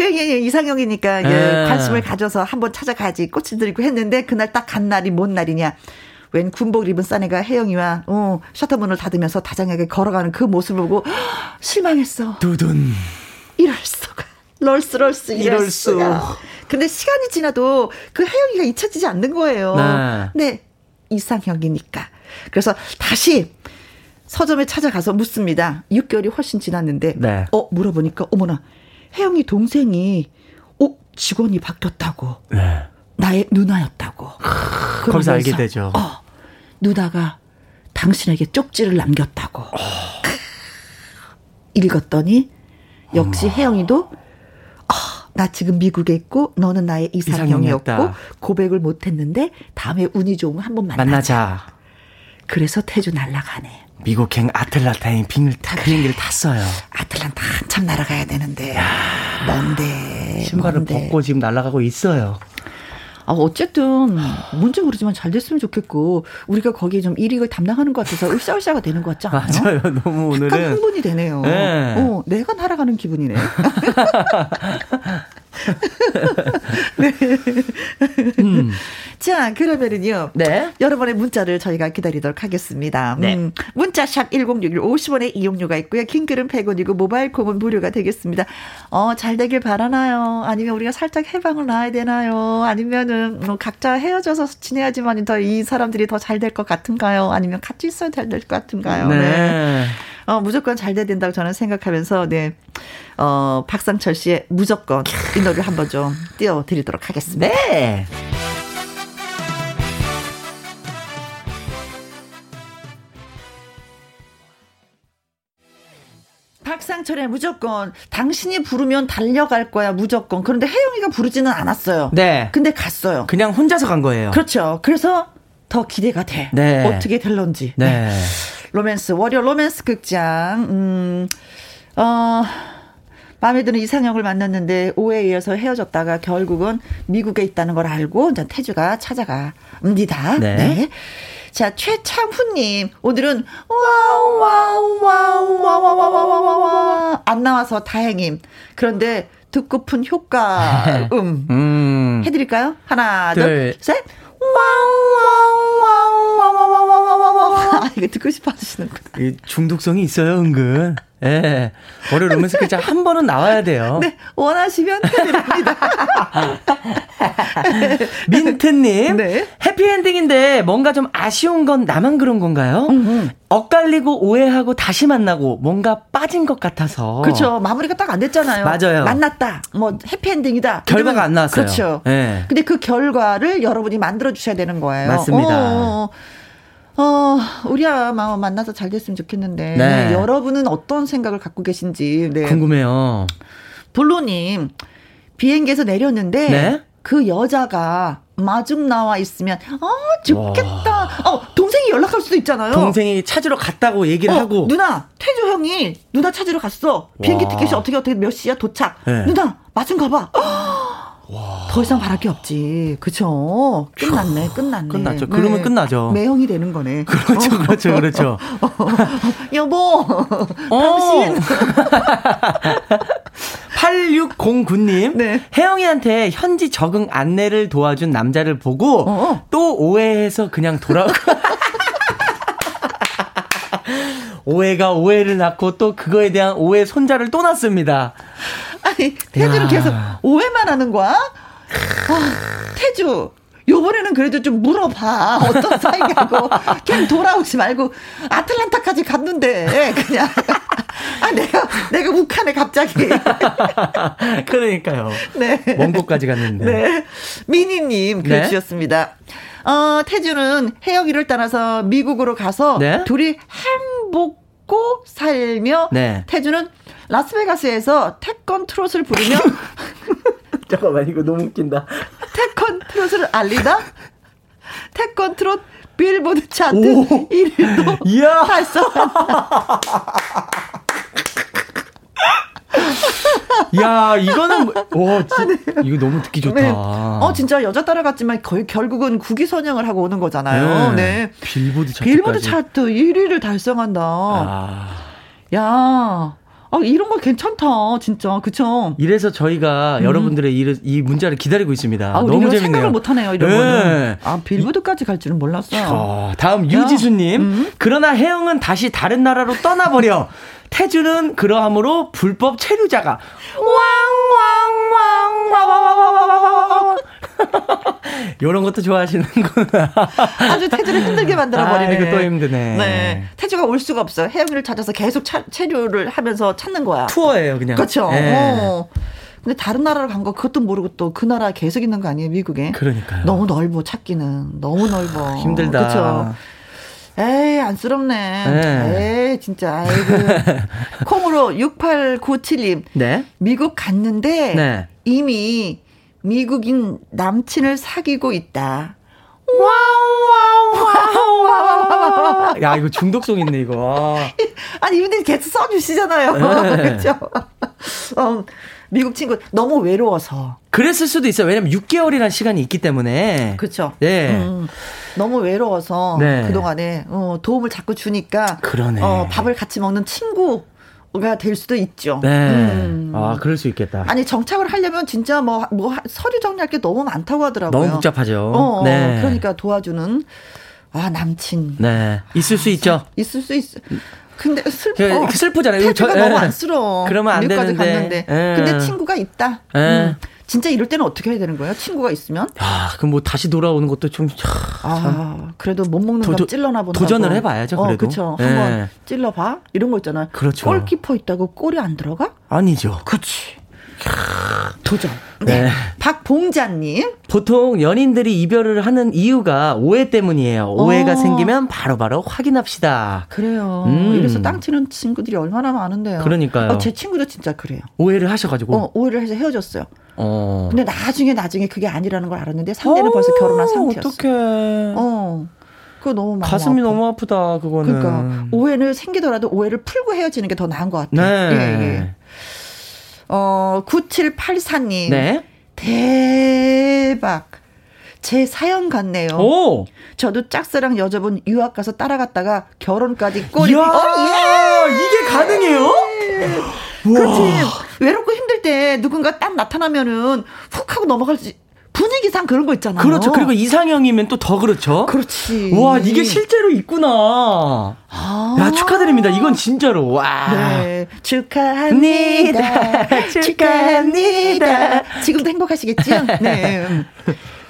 그 이상형이니까 예, 관심을 가져서 한번 찾아가야지 꽃을 들이고 했는데 그날 딱 간 날이 뭔 날이냐. 웬 군복을 입은 사내가 혜영이와 어, 셔터문을 닫으면서 다정하게 걸어가는 그 모습을 보고 실망했어. 두둔. 이럴 수가. 럴스 럴스 이럴, 이럴 수. 근데 시간이 지나도 그 혜영이가 잊혀지지 않는 거예요. 네. 네. 이상형이니까. 그래서 다시 서점에 찾아가서 묻습니다. 6개월이 훨씬 지났는데 네. 어 물어보니까 어머나 혜영이 동생이 어 직원이 바뀌었다고. 네. 나의 누나였다고. 거기서 알게 되죠. 어, 누나가 당신에게 쪽지를 남겼다고. 어. 읽었더니 역시 어머. 혜영이도 어, 나 지금 미국에 있고 너는 나의 이상형이었고 이상형이었다. 고백을 못했는데 다음에 운이 좋으면 한번 만나자. 만나자. 그래서 태주 날라가네. 미국행 아틀란타인 비행기를, 타, 비행기를 탔어요. 아틀란타 한참 날아가야 되는데. 야, 뭔데. 신발을 뭔데. 벗고 지금 날아가고 있어요. 아, 어쨌든 뭔지 모르지만 잘 됐으면 좋겠고 우리가 거기에 좀 일익을 담당하는 것 같아서 으쌰으쌰가 되는 것 같지 않아요? 맞아요. 너무 오늘은 흥분이 되네요. 네. 어, 내가 날아가는 기분이네. 네. 음. 자, 그러면은요. 네. 여러분의 문자를 저희가 기다리도록 하겠습니다. 네. 음, 문자샵 1061 50원의 이용료가 있고요. 킹글은 100원이고 모바일 콩은 무료가 되겠습니다. 어, 잘 되길 바라나요? 아니면 우리가 살짝 해방을 놔야 되나요? 아니면은 뭐 각자 헤어져서 지내야지만 더 이 사람들이 더 잘 될 것 같은가요? 아니면 같이 있어야 될것 같은가요? 네. 네. 어, 무조건 잘 돼야 된다고 저는 생각하면서, 네. 어, 박상철 씨의 무조건 이 노래 한번 좀 띄워 드리도록 하겠습니다. 네. 박상철의 무조건 당신이 부르면 달려갈 거야 무조건 그런데 혜영이가 부르지는 않았어요. 네. 근데 갔어요. 그냥 혼자서 간 거예요. 그렇죠. 그래서 더 기대가 돼. 네. 어떻게 될런지. 네. 네. 로맨스 월요 로맨스 극장. 음. 어. 마음에 드는 이상형을 만났는데 오해에 의해서 헤어졌다가 결국은 미국에 있다는 걸 알고 이제 태주가 찾아갑니다. 네. 네. 자, 최창훈님, 오늘은 wow, wow, wow, wow, wow, wow, wow, wow, 안 나와서 다행임. 그런데 듣고픈 효과 음. 음. 해드릴까요? 하나, 둘, 둘 셋. 와우, 와우, 아, 이거 듣고 싶어 하시는구나. 중독성이 있어요, 은근. 예. 월요 로맨스 글자 한 번은 나와야 돼요. 네. 원하시면 해드립니다. 민트님. 네. 해피엔딩인데 뭔가 좀 아쉬운 건 나만 그런 건가요? 음음. 엇갈리고 오해하고 다시 만나고 뭔가 빠진 것 같아서. 그렇죠. 마무리가 딱 안 됐잖아요. 맞아요. 만났다. 뭐 해피엔딩이다. 결과가 안 나왔어요. 그렇죠. 네. 근데 그 결과를 여러분이 만들어 주셔야 되는 거예요. 맞습니다. 어, 어, 우리야 마음 만나서 잘 됐으면 좋겠는데 네. 여러분은 어떤 생각을 갖고 계신지 네. 궁금해요. 블루님 비행기에서 내렸는데 네? 그 여자가 마중 나와 있으면 어 좋겠다. 와. 어 동생이 연락할 수도 있잖아요. 동생이 찾으러 갔다고 얘기를 어, 하고 누나 태조 형이 누나 찾으러 갔어. 비행기 티켓이 어떻게 어떻게 몇 시야 도착. 네. 누나 마중 가봐. 와. 더 이상 바랄 게 없지. 그쵸? 끝났네, 끝났네. 끝났죠. 네. 그러면 끝나죠. 매형이 되는 거네. 그렇죠, 그렇죠, 그렇죠. 여보, 당신. 8609님. 네. 혜영이한테 현지 적응 안내를 도와준 남자를 보고 어어. 또 오해해서 그냥 돌아오고. 오해가 오해를 낳고 또 그거에 대한 오해 손자를 또 낳습니다. 아니, 태주는 계속 오해만 하는 거야? 아, 태주. 요번에는 그래도 좀 물어봐. 어떤 사이냐고. 그냥 돌아오지 말고 아틀란타까지 갔는데 그냥 아 내가 내가 북한에 갑자기 그러니까요. 네. 먼 곳까지 갔는데. 네. 미니 님 글 네? 주셨습니다. 어 태주는 혜영이를 따라서 미국으로 가서 네? 둘이 행복 고 살며 네. 태주는 라스베가스에서 태권 트롯을 부르며 잠깐만 이거 너무 웃긴다. 태권 트롯을 알리다 태권 트롯 빌보드 차트 1위도 달성한다. 야, 이거는, 와, 뭐, 지, 네. 이거 너무 듣기 좋다. 네. 어, 진짜 여자 따라 갔지만 거의 결국은 국위 선양을 하고 오는 거잖아요. 네. 네. 빌보드 차트. 빌보드 차트 1위를 달성한다. 아. 야, 아, 이런 거 괜찮다, 진짜. 그쵸? 이래서 저희가 음. 여러분들의 이, 이 문자를 기다리고 있습니다. 아, 너무 재밌네요. 생각을 못 하네요, 이런 네. 거는. 아, 빌보드까지 갈 줄은 몰랐어요. 어, 다음 유지수님. 음. 그러나 혜영은 다시 다른 나라로 떠나버려. 태주는 그러함으로 불법 체류자가 왕왕왕왕왕왕왕왕 요런 것도 좋아하시는구나. 아주 태주를 힘들게 만들어 버리네. 이거 또 힘드네. 네. 태주가 올 수가 없어요. 혜영이를 찾아서 계속 차, 체류를 하면서 찾는 거야. 투어예요, 그냥. 그렇죠. 네. 어. 근데 다른 나라를 간거 그것도 모르고 또 그 나라 계속 있는 거 아니에요, 미국에? 그러니까요. 너무 넓어 찾기는 너무 넓어. 힘들다. 그렇죠. 에이, 안쓰럽네. 네. 에이, 진짜, 아이고. 콩으로 6897님. 네. 미국 갔는데, 네. 이미 미국인 남친을 사귀고 있다. 와우, 와우, 와우, 야, 이거 중독성 있네, 이거. 아니, 이분들이 계속 써주시잖아요. 네. 그렇죠. 어, 미국 친구 너무 외로워서. 그랬을 수도 있어요. 왜냐면 6개월이라는 시간이 있기 때문에. 그렇죠. 네. 음, 너무 외로워서 네. 그동안에 어, 도움을 자꾸 주니까 그러네. 어, 밥을 같이 먹는 친구 될 수도 있죠. 네. 음. 아, 그럴 수 있겠다. 아니, 정착을 하려면 진짜 뭐, 뭐, 서류 정리할 게 너무 많다고 하더라고요. 너무 복잡하죠. 어, 어, 네. 그러니까 도와주는, 아, 남친. 네. 있을 수 있죠. 있을 수 있어. 근데 슬퍼. 그, 그 슬프잖아요. 태도가 저, 너무 안쓰러워. 그러면 안 되는데. 갔는데. 에. 근데 친구가 있다. 음. 진짜 이럴 때는 어떻게 해야 되는 거예요? 친구가 있으면? 야, 그럼 뭐 다시 돌아오는 것도 좀. 아, 그래도 못 먹는 거 찔러나 보다. 도전을 해봐야죠. 어, 그래도. 어, 그렇죠. 네. 한번 찔러봐. 이런 거 있잖아요. 그렇죠. 골키퍼 있다고 골이 안 들어가? 아니죠. 그렇지. 도전. 네. 네. 박봉자님. 보통 연인들이 이별을 하는 이유가 오해 때문이에요. 오해가 어. 생기면 바로바로 바로 확인합시다. 그래요. 음. 이래서 땅 치는 친구들이 얼마나 많은데요. 그러니까요. 어, 제 친구도 진짜 그래요. 오해를 하셔가지고. 어, 오해를 해서 헤어졌어요. 어. 근데 나중에 나중에 그게 아니라는 걸 알았는데 상대는 어, 벌써 결혼한 상태였어. 어떡해. 어. 그거 너무 가슴이 아파. 너무 아프다 그거는. 그러니까 오해를 생기더라도 오해를 풀고 헤어지는 게 더 나은 것 같아요. 네. 예, 예. 어 9784님. 네. 대박. 제 사연 같네요. 오! 저도 짝사랑 여자분 유학 가서 따라갔다가 결혼까지 꼬리. 야 어, 예! 이게 가능해요? 그렇지. 외롭고 힘들 때 누군가 딱 나타나면은 훅 하고 넘어갈지. 분위기상 그런 거 있잖아요. 그렇죠. 그리고 이상형이면 또 더 그렇죠. 그렇지. 와, 이게 실제로 있구나. 아. 야, 축하드립니다. 이건 진짜로. 와. 네. 축하합니다. 축하합니다. 지금도 행복하시겠죠? 네.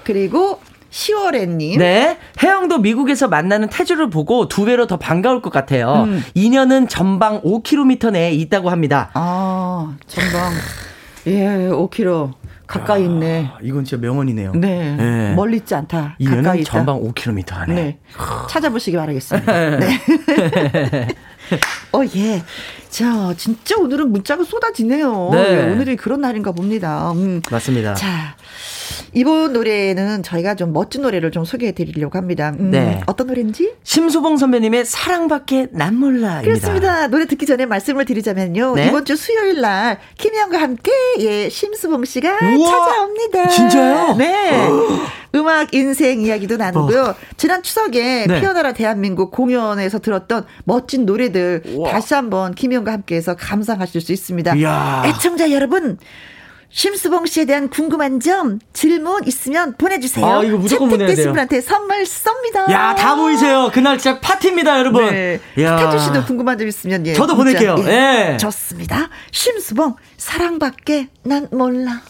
그리고 10월에님. 네. 혜영도 미국에서 만나는 태주를 보고 두 배로 더 반가울 것 같아요. 음. 인연은 전방 5km 내에 있다고 합니다. 아, 전방. 예, 5km. 가까이 있네. 아, 이건 진짜 명언이네요. 네. 네. 멀리 있지 않다. 가까이 있다. 전방 5km 안에. 네. 찾아보시기 바라겠습니다. 네. 어, 예. 자, 진짜 오늘은 문자가 쏟아지네요. 네. 오늘이 그런 날인가 봅니다. 음. 맞습니다. 자, 이번 노래는 저희가 좀 멋진 노래를 좀 소개해 드리려고 합니다. 음, 네. 어떤 노래인지? 심수봉 선배님의 사랑밖에 난 몰라입니다. 그렇습니다. 노래 듣기 전에 말씀을 드리자면요. 네? 이번 주 수요일 날 김희영과 함께 예, 심수봉 씨가 우와, 찾아옵니다. 진짜요? 네. 음악 인생 이야기도 나누고요. 어. 지난 추석에 네. 피어나라 대한민국 공연에서 들었던 멋진 노래들 우와. 다시 한번 김희영과 함께해서 감상하실 수 있습니다. 이야. 애청자 여러분 심수봉 씨에 대한 궁금한 점, 질문 있으면 보내주세요. 아, 이거 무조건 보내야 돼요. 분한테 선물 쏩니다. 야, 다 모이세요. 그날 진짜 파티입니다, 여러분. 네. 태주 씨도 궁금한 점 있으면 예. 저도 보낼게요. 예. 예. 좋습니다. 심수봉 사랑밖에 난 몰라.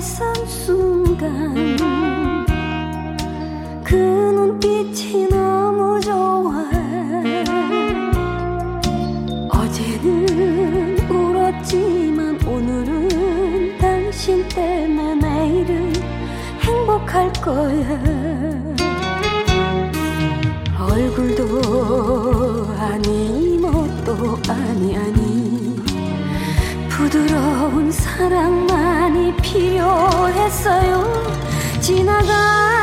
선 순간 그 눈빛이 너무 좋아. 어제는 울었지만 오늘은 당신 때문에 내일은 행복할 거야. 얼굴도 아니 멋도 아니 아니. 부드러운 사랑만이 필요했어요. 지나간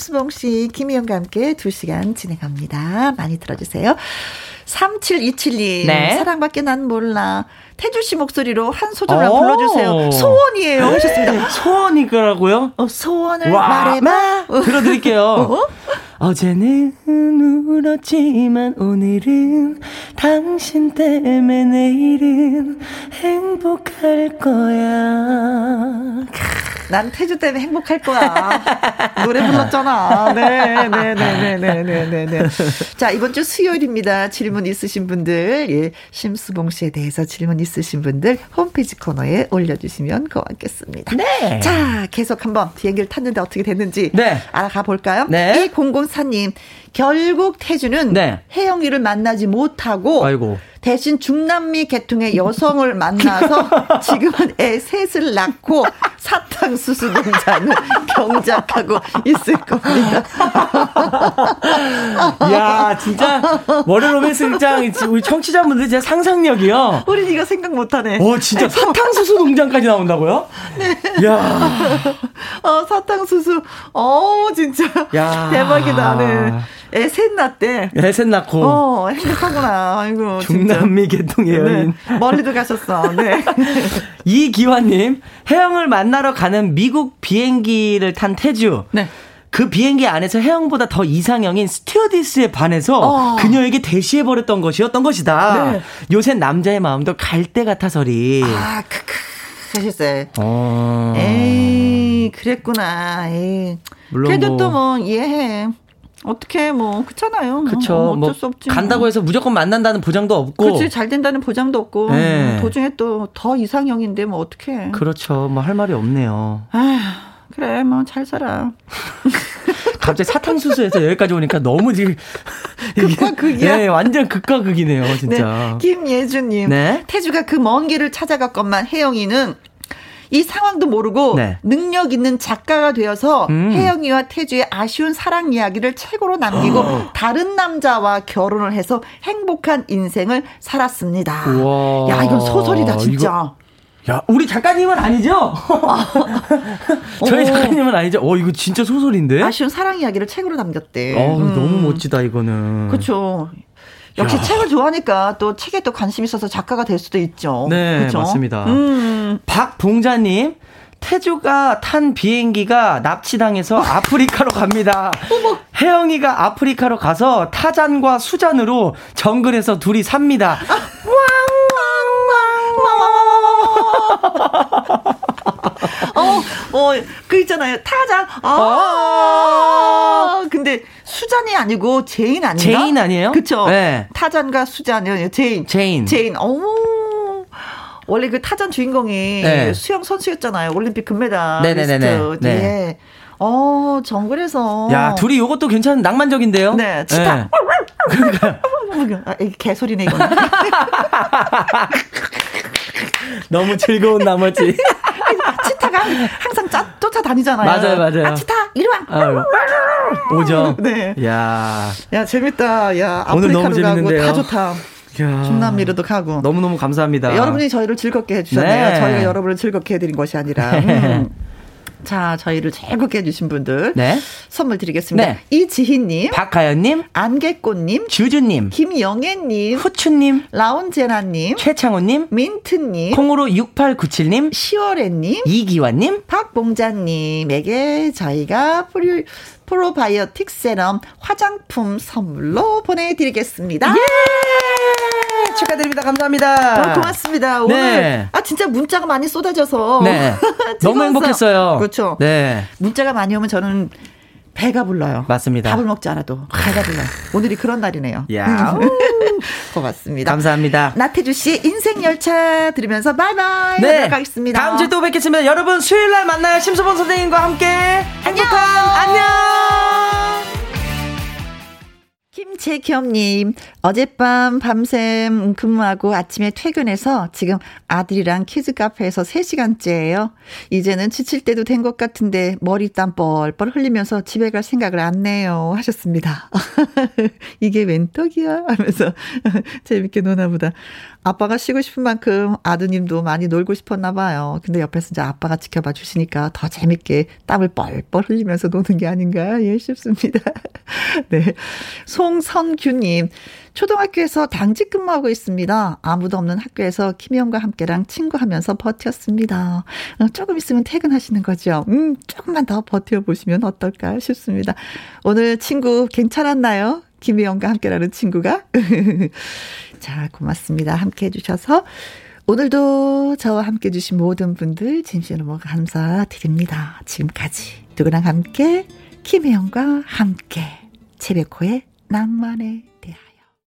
심수봉 씨, 김희영과 함께 2시간 진행합니다. 많이 들어주세요. 3727님, 네. 사랑밖에 난 몰라. 태주 씨 목소리로 한 소절만 오. 불러주세요. 소원이에요. 하셨습니다. 소원이라고요? 어, 소원을 와. 말해봐. 들어드릴게요. 어? 어제는 울었지만 오늘은 당신 때문에 내일은 행복할 거야. 난 태주 때문에 행복할 거야. 노래 불렀잖아. 네, 네, 네, 네, 네, 네, 네, 네. 자, 이번 주 수요일입니다. 질문 있으신 분들, 예, 심수봉 씨에 대해서 질문 있으신 분들 홈페이지 코너에 올려주시면 고맙겠습니다. 네. 자, 계속 한번 비행기를 탔는데 어떻게 됐는지 네. 알아가 볼까요? 네. 1004님, 결국 태주는 네. 혜영이를 만나지 못하고 아이고. 대신 중남미 계통의 여성을 만나서 지금은 애 셋을 낳고 사탕수수 농장을 경작하고 있을 겁니다. 야 진짜 월요 로맨스 극장 우리 청취자분들 진짜 상상력이요. 우린 이거 생각 못하네. 오 진짜 사탕수수 농장까지 나온다고요? 네. 야. 어, 사탕수수. 어 진짜. 야. 대박이다. 네. 애셋 낳대. 애셋 낳고. 어, 행복하구나. 아이고. 중남미 계통의 여인. 네. 멀리도 가셨어. 네. 이기환님, 혜영을 만나러 가는 미국 비행기를 탄 태주. 네. 그 비행기 안에서 혜영보다 더 이상형인 스튜어디스에 반해서 어. 그녀에게 대시해버렸던 것이었던 것이다. 네. 요새 남자의 마음도 갈때 같아서리. 아, 크크. 하셨어요. 어. 에이, 그랬구나. 에이. 물론 그래도 뭐- 또뭐 이해해. 어떻게 뭐 그렇잖아요. 뭐. 그쵸. 어, 어쩔 뭐수 없지. 간다고 해서 무조건 만난다는 보장도 없고. 그렇지 잘 된다는 보장도 없고 네. 음, 도중에 또 더 이상형인데 뭐 어떻게? 그렇죠. 뭐 할 말이 없네요. 아 그래 뭐 잘 살아. 갑자기 사탕수수에서 여기까지 오니까 너무 지금. 극과 극이야. 네, 완전 극과 극이네요, 네. 진짜. 김예준님. 네. 태주가 그 먼 길을 찾아갔건만 혜영이는 이 상황도 모르고 네. 능력 있는 작가가 되어서 음. 혜영이와 태주의 아쉬운 사랑 이야기를 책으로 남기고 어. 다른 남자와 결혼을 해서 행복한 인생을 살았습니다. 우와. 야 이건 소설이다 진짜. 야, 우리 작가님은 아니죠? 저희 어. 작가님은 아니죠? 어, 이거 진짜 소설인데? 아쉬운 사랑 이야기를 책으로 남겼대. 어, 음. 너무 멋지다, 이거는. 그렇죠. 역시 책을 좋아하니까 또 책에 또 관심 있어서 작가가 될 수도 있죠. 네, 그쵸? 맞습니다. 음. 박봉자님, 태주가 탄 비행기가 납치당해서 아프리카로 갑니다. 혜영이가 아프리카로 가서 타잔과 수잔으로 정글에서 둘이 삽니다. 어, 어, 그 있잖아요. 타잔. 아. 근데 수잔이 아니고 제인 아닌가? 제인 아니에요? 그쵸. 네. 타잔과 수잔이요. 제인. 제인. 제인. 어머. 원래 그 타잔 주인공이 네. 수영 선수였잖아요. 올림픽 금메달. 네네네네. 리스트. 네. 네. 어, 정글에서. 야, 둘이 요것도 괜찮은 낭만적인데요? 네, 치타. 그러니까 아, 개소리네, 이거는. 너무 즐거운 나머지. 치타가 항상 짜, 쫓아다니잖아요. 맞아요, 맞아요. 아, 치타, 이리 와. 아유, 오죠. 네. 야, 야, 재밌다. 야, 오늘 너무 재밌는데요. 다 좋다. 야. 중남미로도 가고. 너무너무 감사합니다. 여러분이 저희를 즐겁게 해주셨네요. 네. 저희가 여러분을 즐겁게 해드린 것이 아니라. 음. 자, 저희를 즐겁게 해주신 분들. 네. 선물 드리겠습니다. 네. 이지희님, 박가연님, 안개꽃님, 주주님, 김영애님, 후추님, 라운제나님, 최창호님, 민트님, 콩으로 6897님, 시월애님, 이기환님, 박봉자님에게 저희가 프리, 프로바이오틱 세럼 화장품 선물로 보내드리겠습니다. 예! 축하드립니다. 감사합니다. 어, 고맙습니다. 오늘 네. 아 진짜 문자가 많이 쏟아져서 네. 너무 행복했어요. 그렇죠. 네. 문자가 많이 오면 저는 배가 불러요. 맞습니다. 밥을 먹지 않아도 배가 불러요. 오늘이 그런 날이네요. 야. 고맙습니다. 감사합니다. 나태주 씨 인생 열차 들으면서 바이바이 네. 가겠습니다. 다음 주에 또 뵙겠습니다. 여러분 수요일 날 만나요. 심수봉 선생님과 함께 행복한 안녕. 안녕. 김재겸님, 어젯밤 밤샘 근무하고 아침에 퇴근해서 지금 아들이랑 키즈 카페에서 3시간째예요. 이제는 지칠 때도 된 것 같은데 머리땀 뻘뻘 흘리면서 집에 갈 생각을 안 내요. 하셨습니다. 이게 웬 떡이야? 하면서 재밌게 노나 보다. 아빠가 쉬고 싶은 만큼 아드님도 많이 놀고 싶었나 봐요. 근데 옆에서 이제 아빠가 지켜봐 주시니까 더 재밌게 땀을 뻘뻘 흘리면서 노는 게 아닌가 예 싶습니다. 네. 송선규님, 초등학교에서 당직 근무하고 있습니다. 아무도 없는 학교에서 김영과 함께랑 친구하면서 버텼습니다. 어, 조금 있으면 퇴근하시는 거죠. 음, 조금만 더 버텨보시면 어떨까 싶습니다. 오늘 친구 괜찮았나요? 김혜영과 함께라는 친구가. 자, 고맙습니다. 함께 해주셔서. 오늘도 저와 함께 해주신 모든 분들 진심 으로 감사드립니다. 지금까지 누구랑 함께 김혜영과 함께 최백호의 낭만의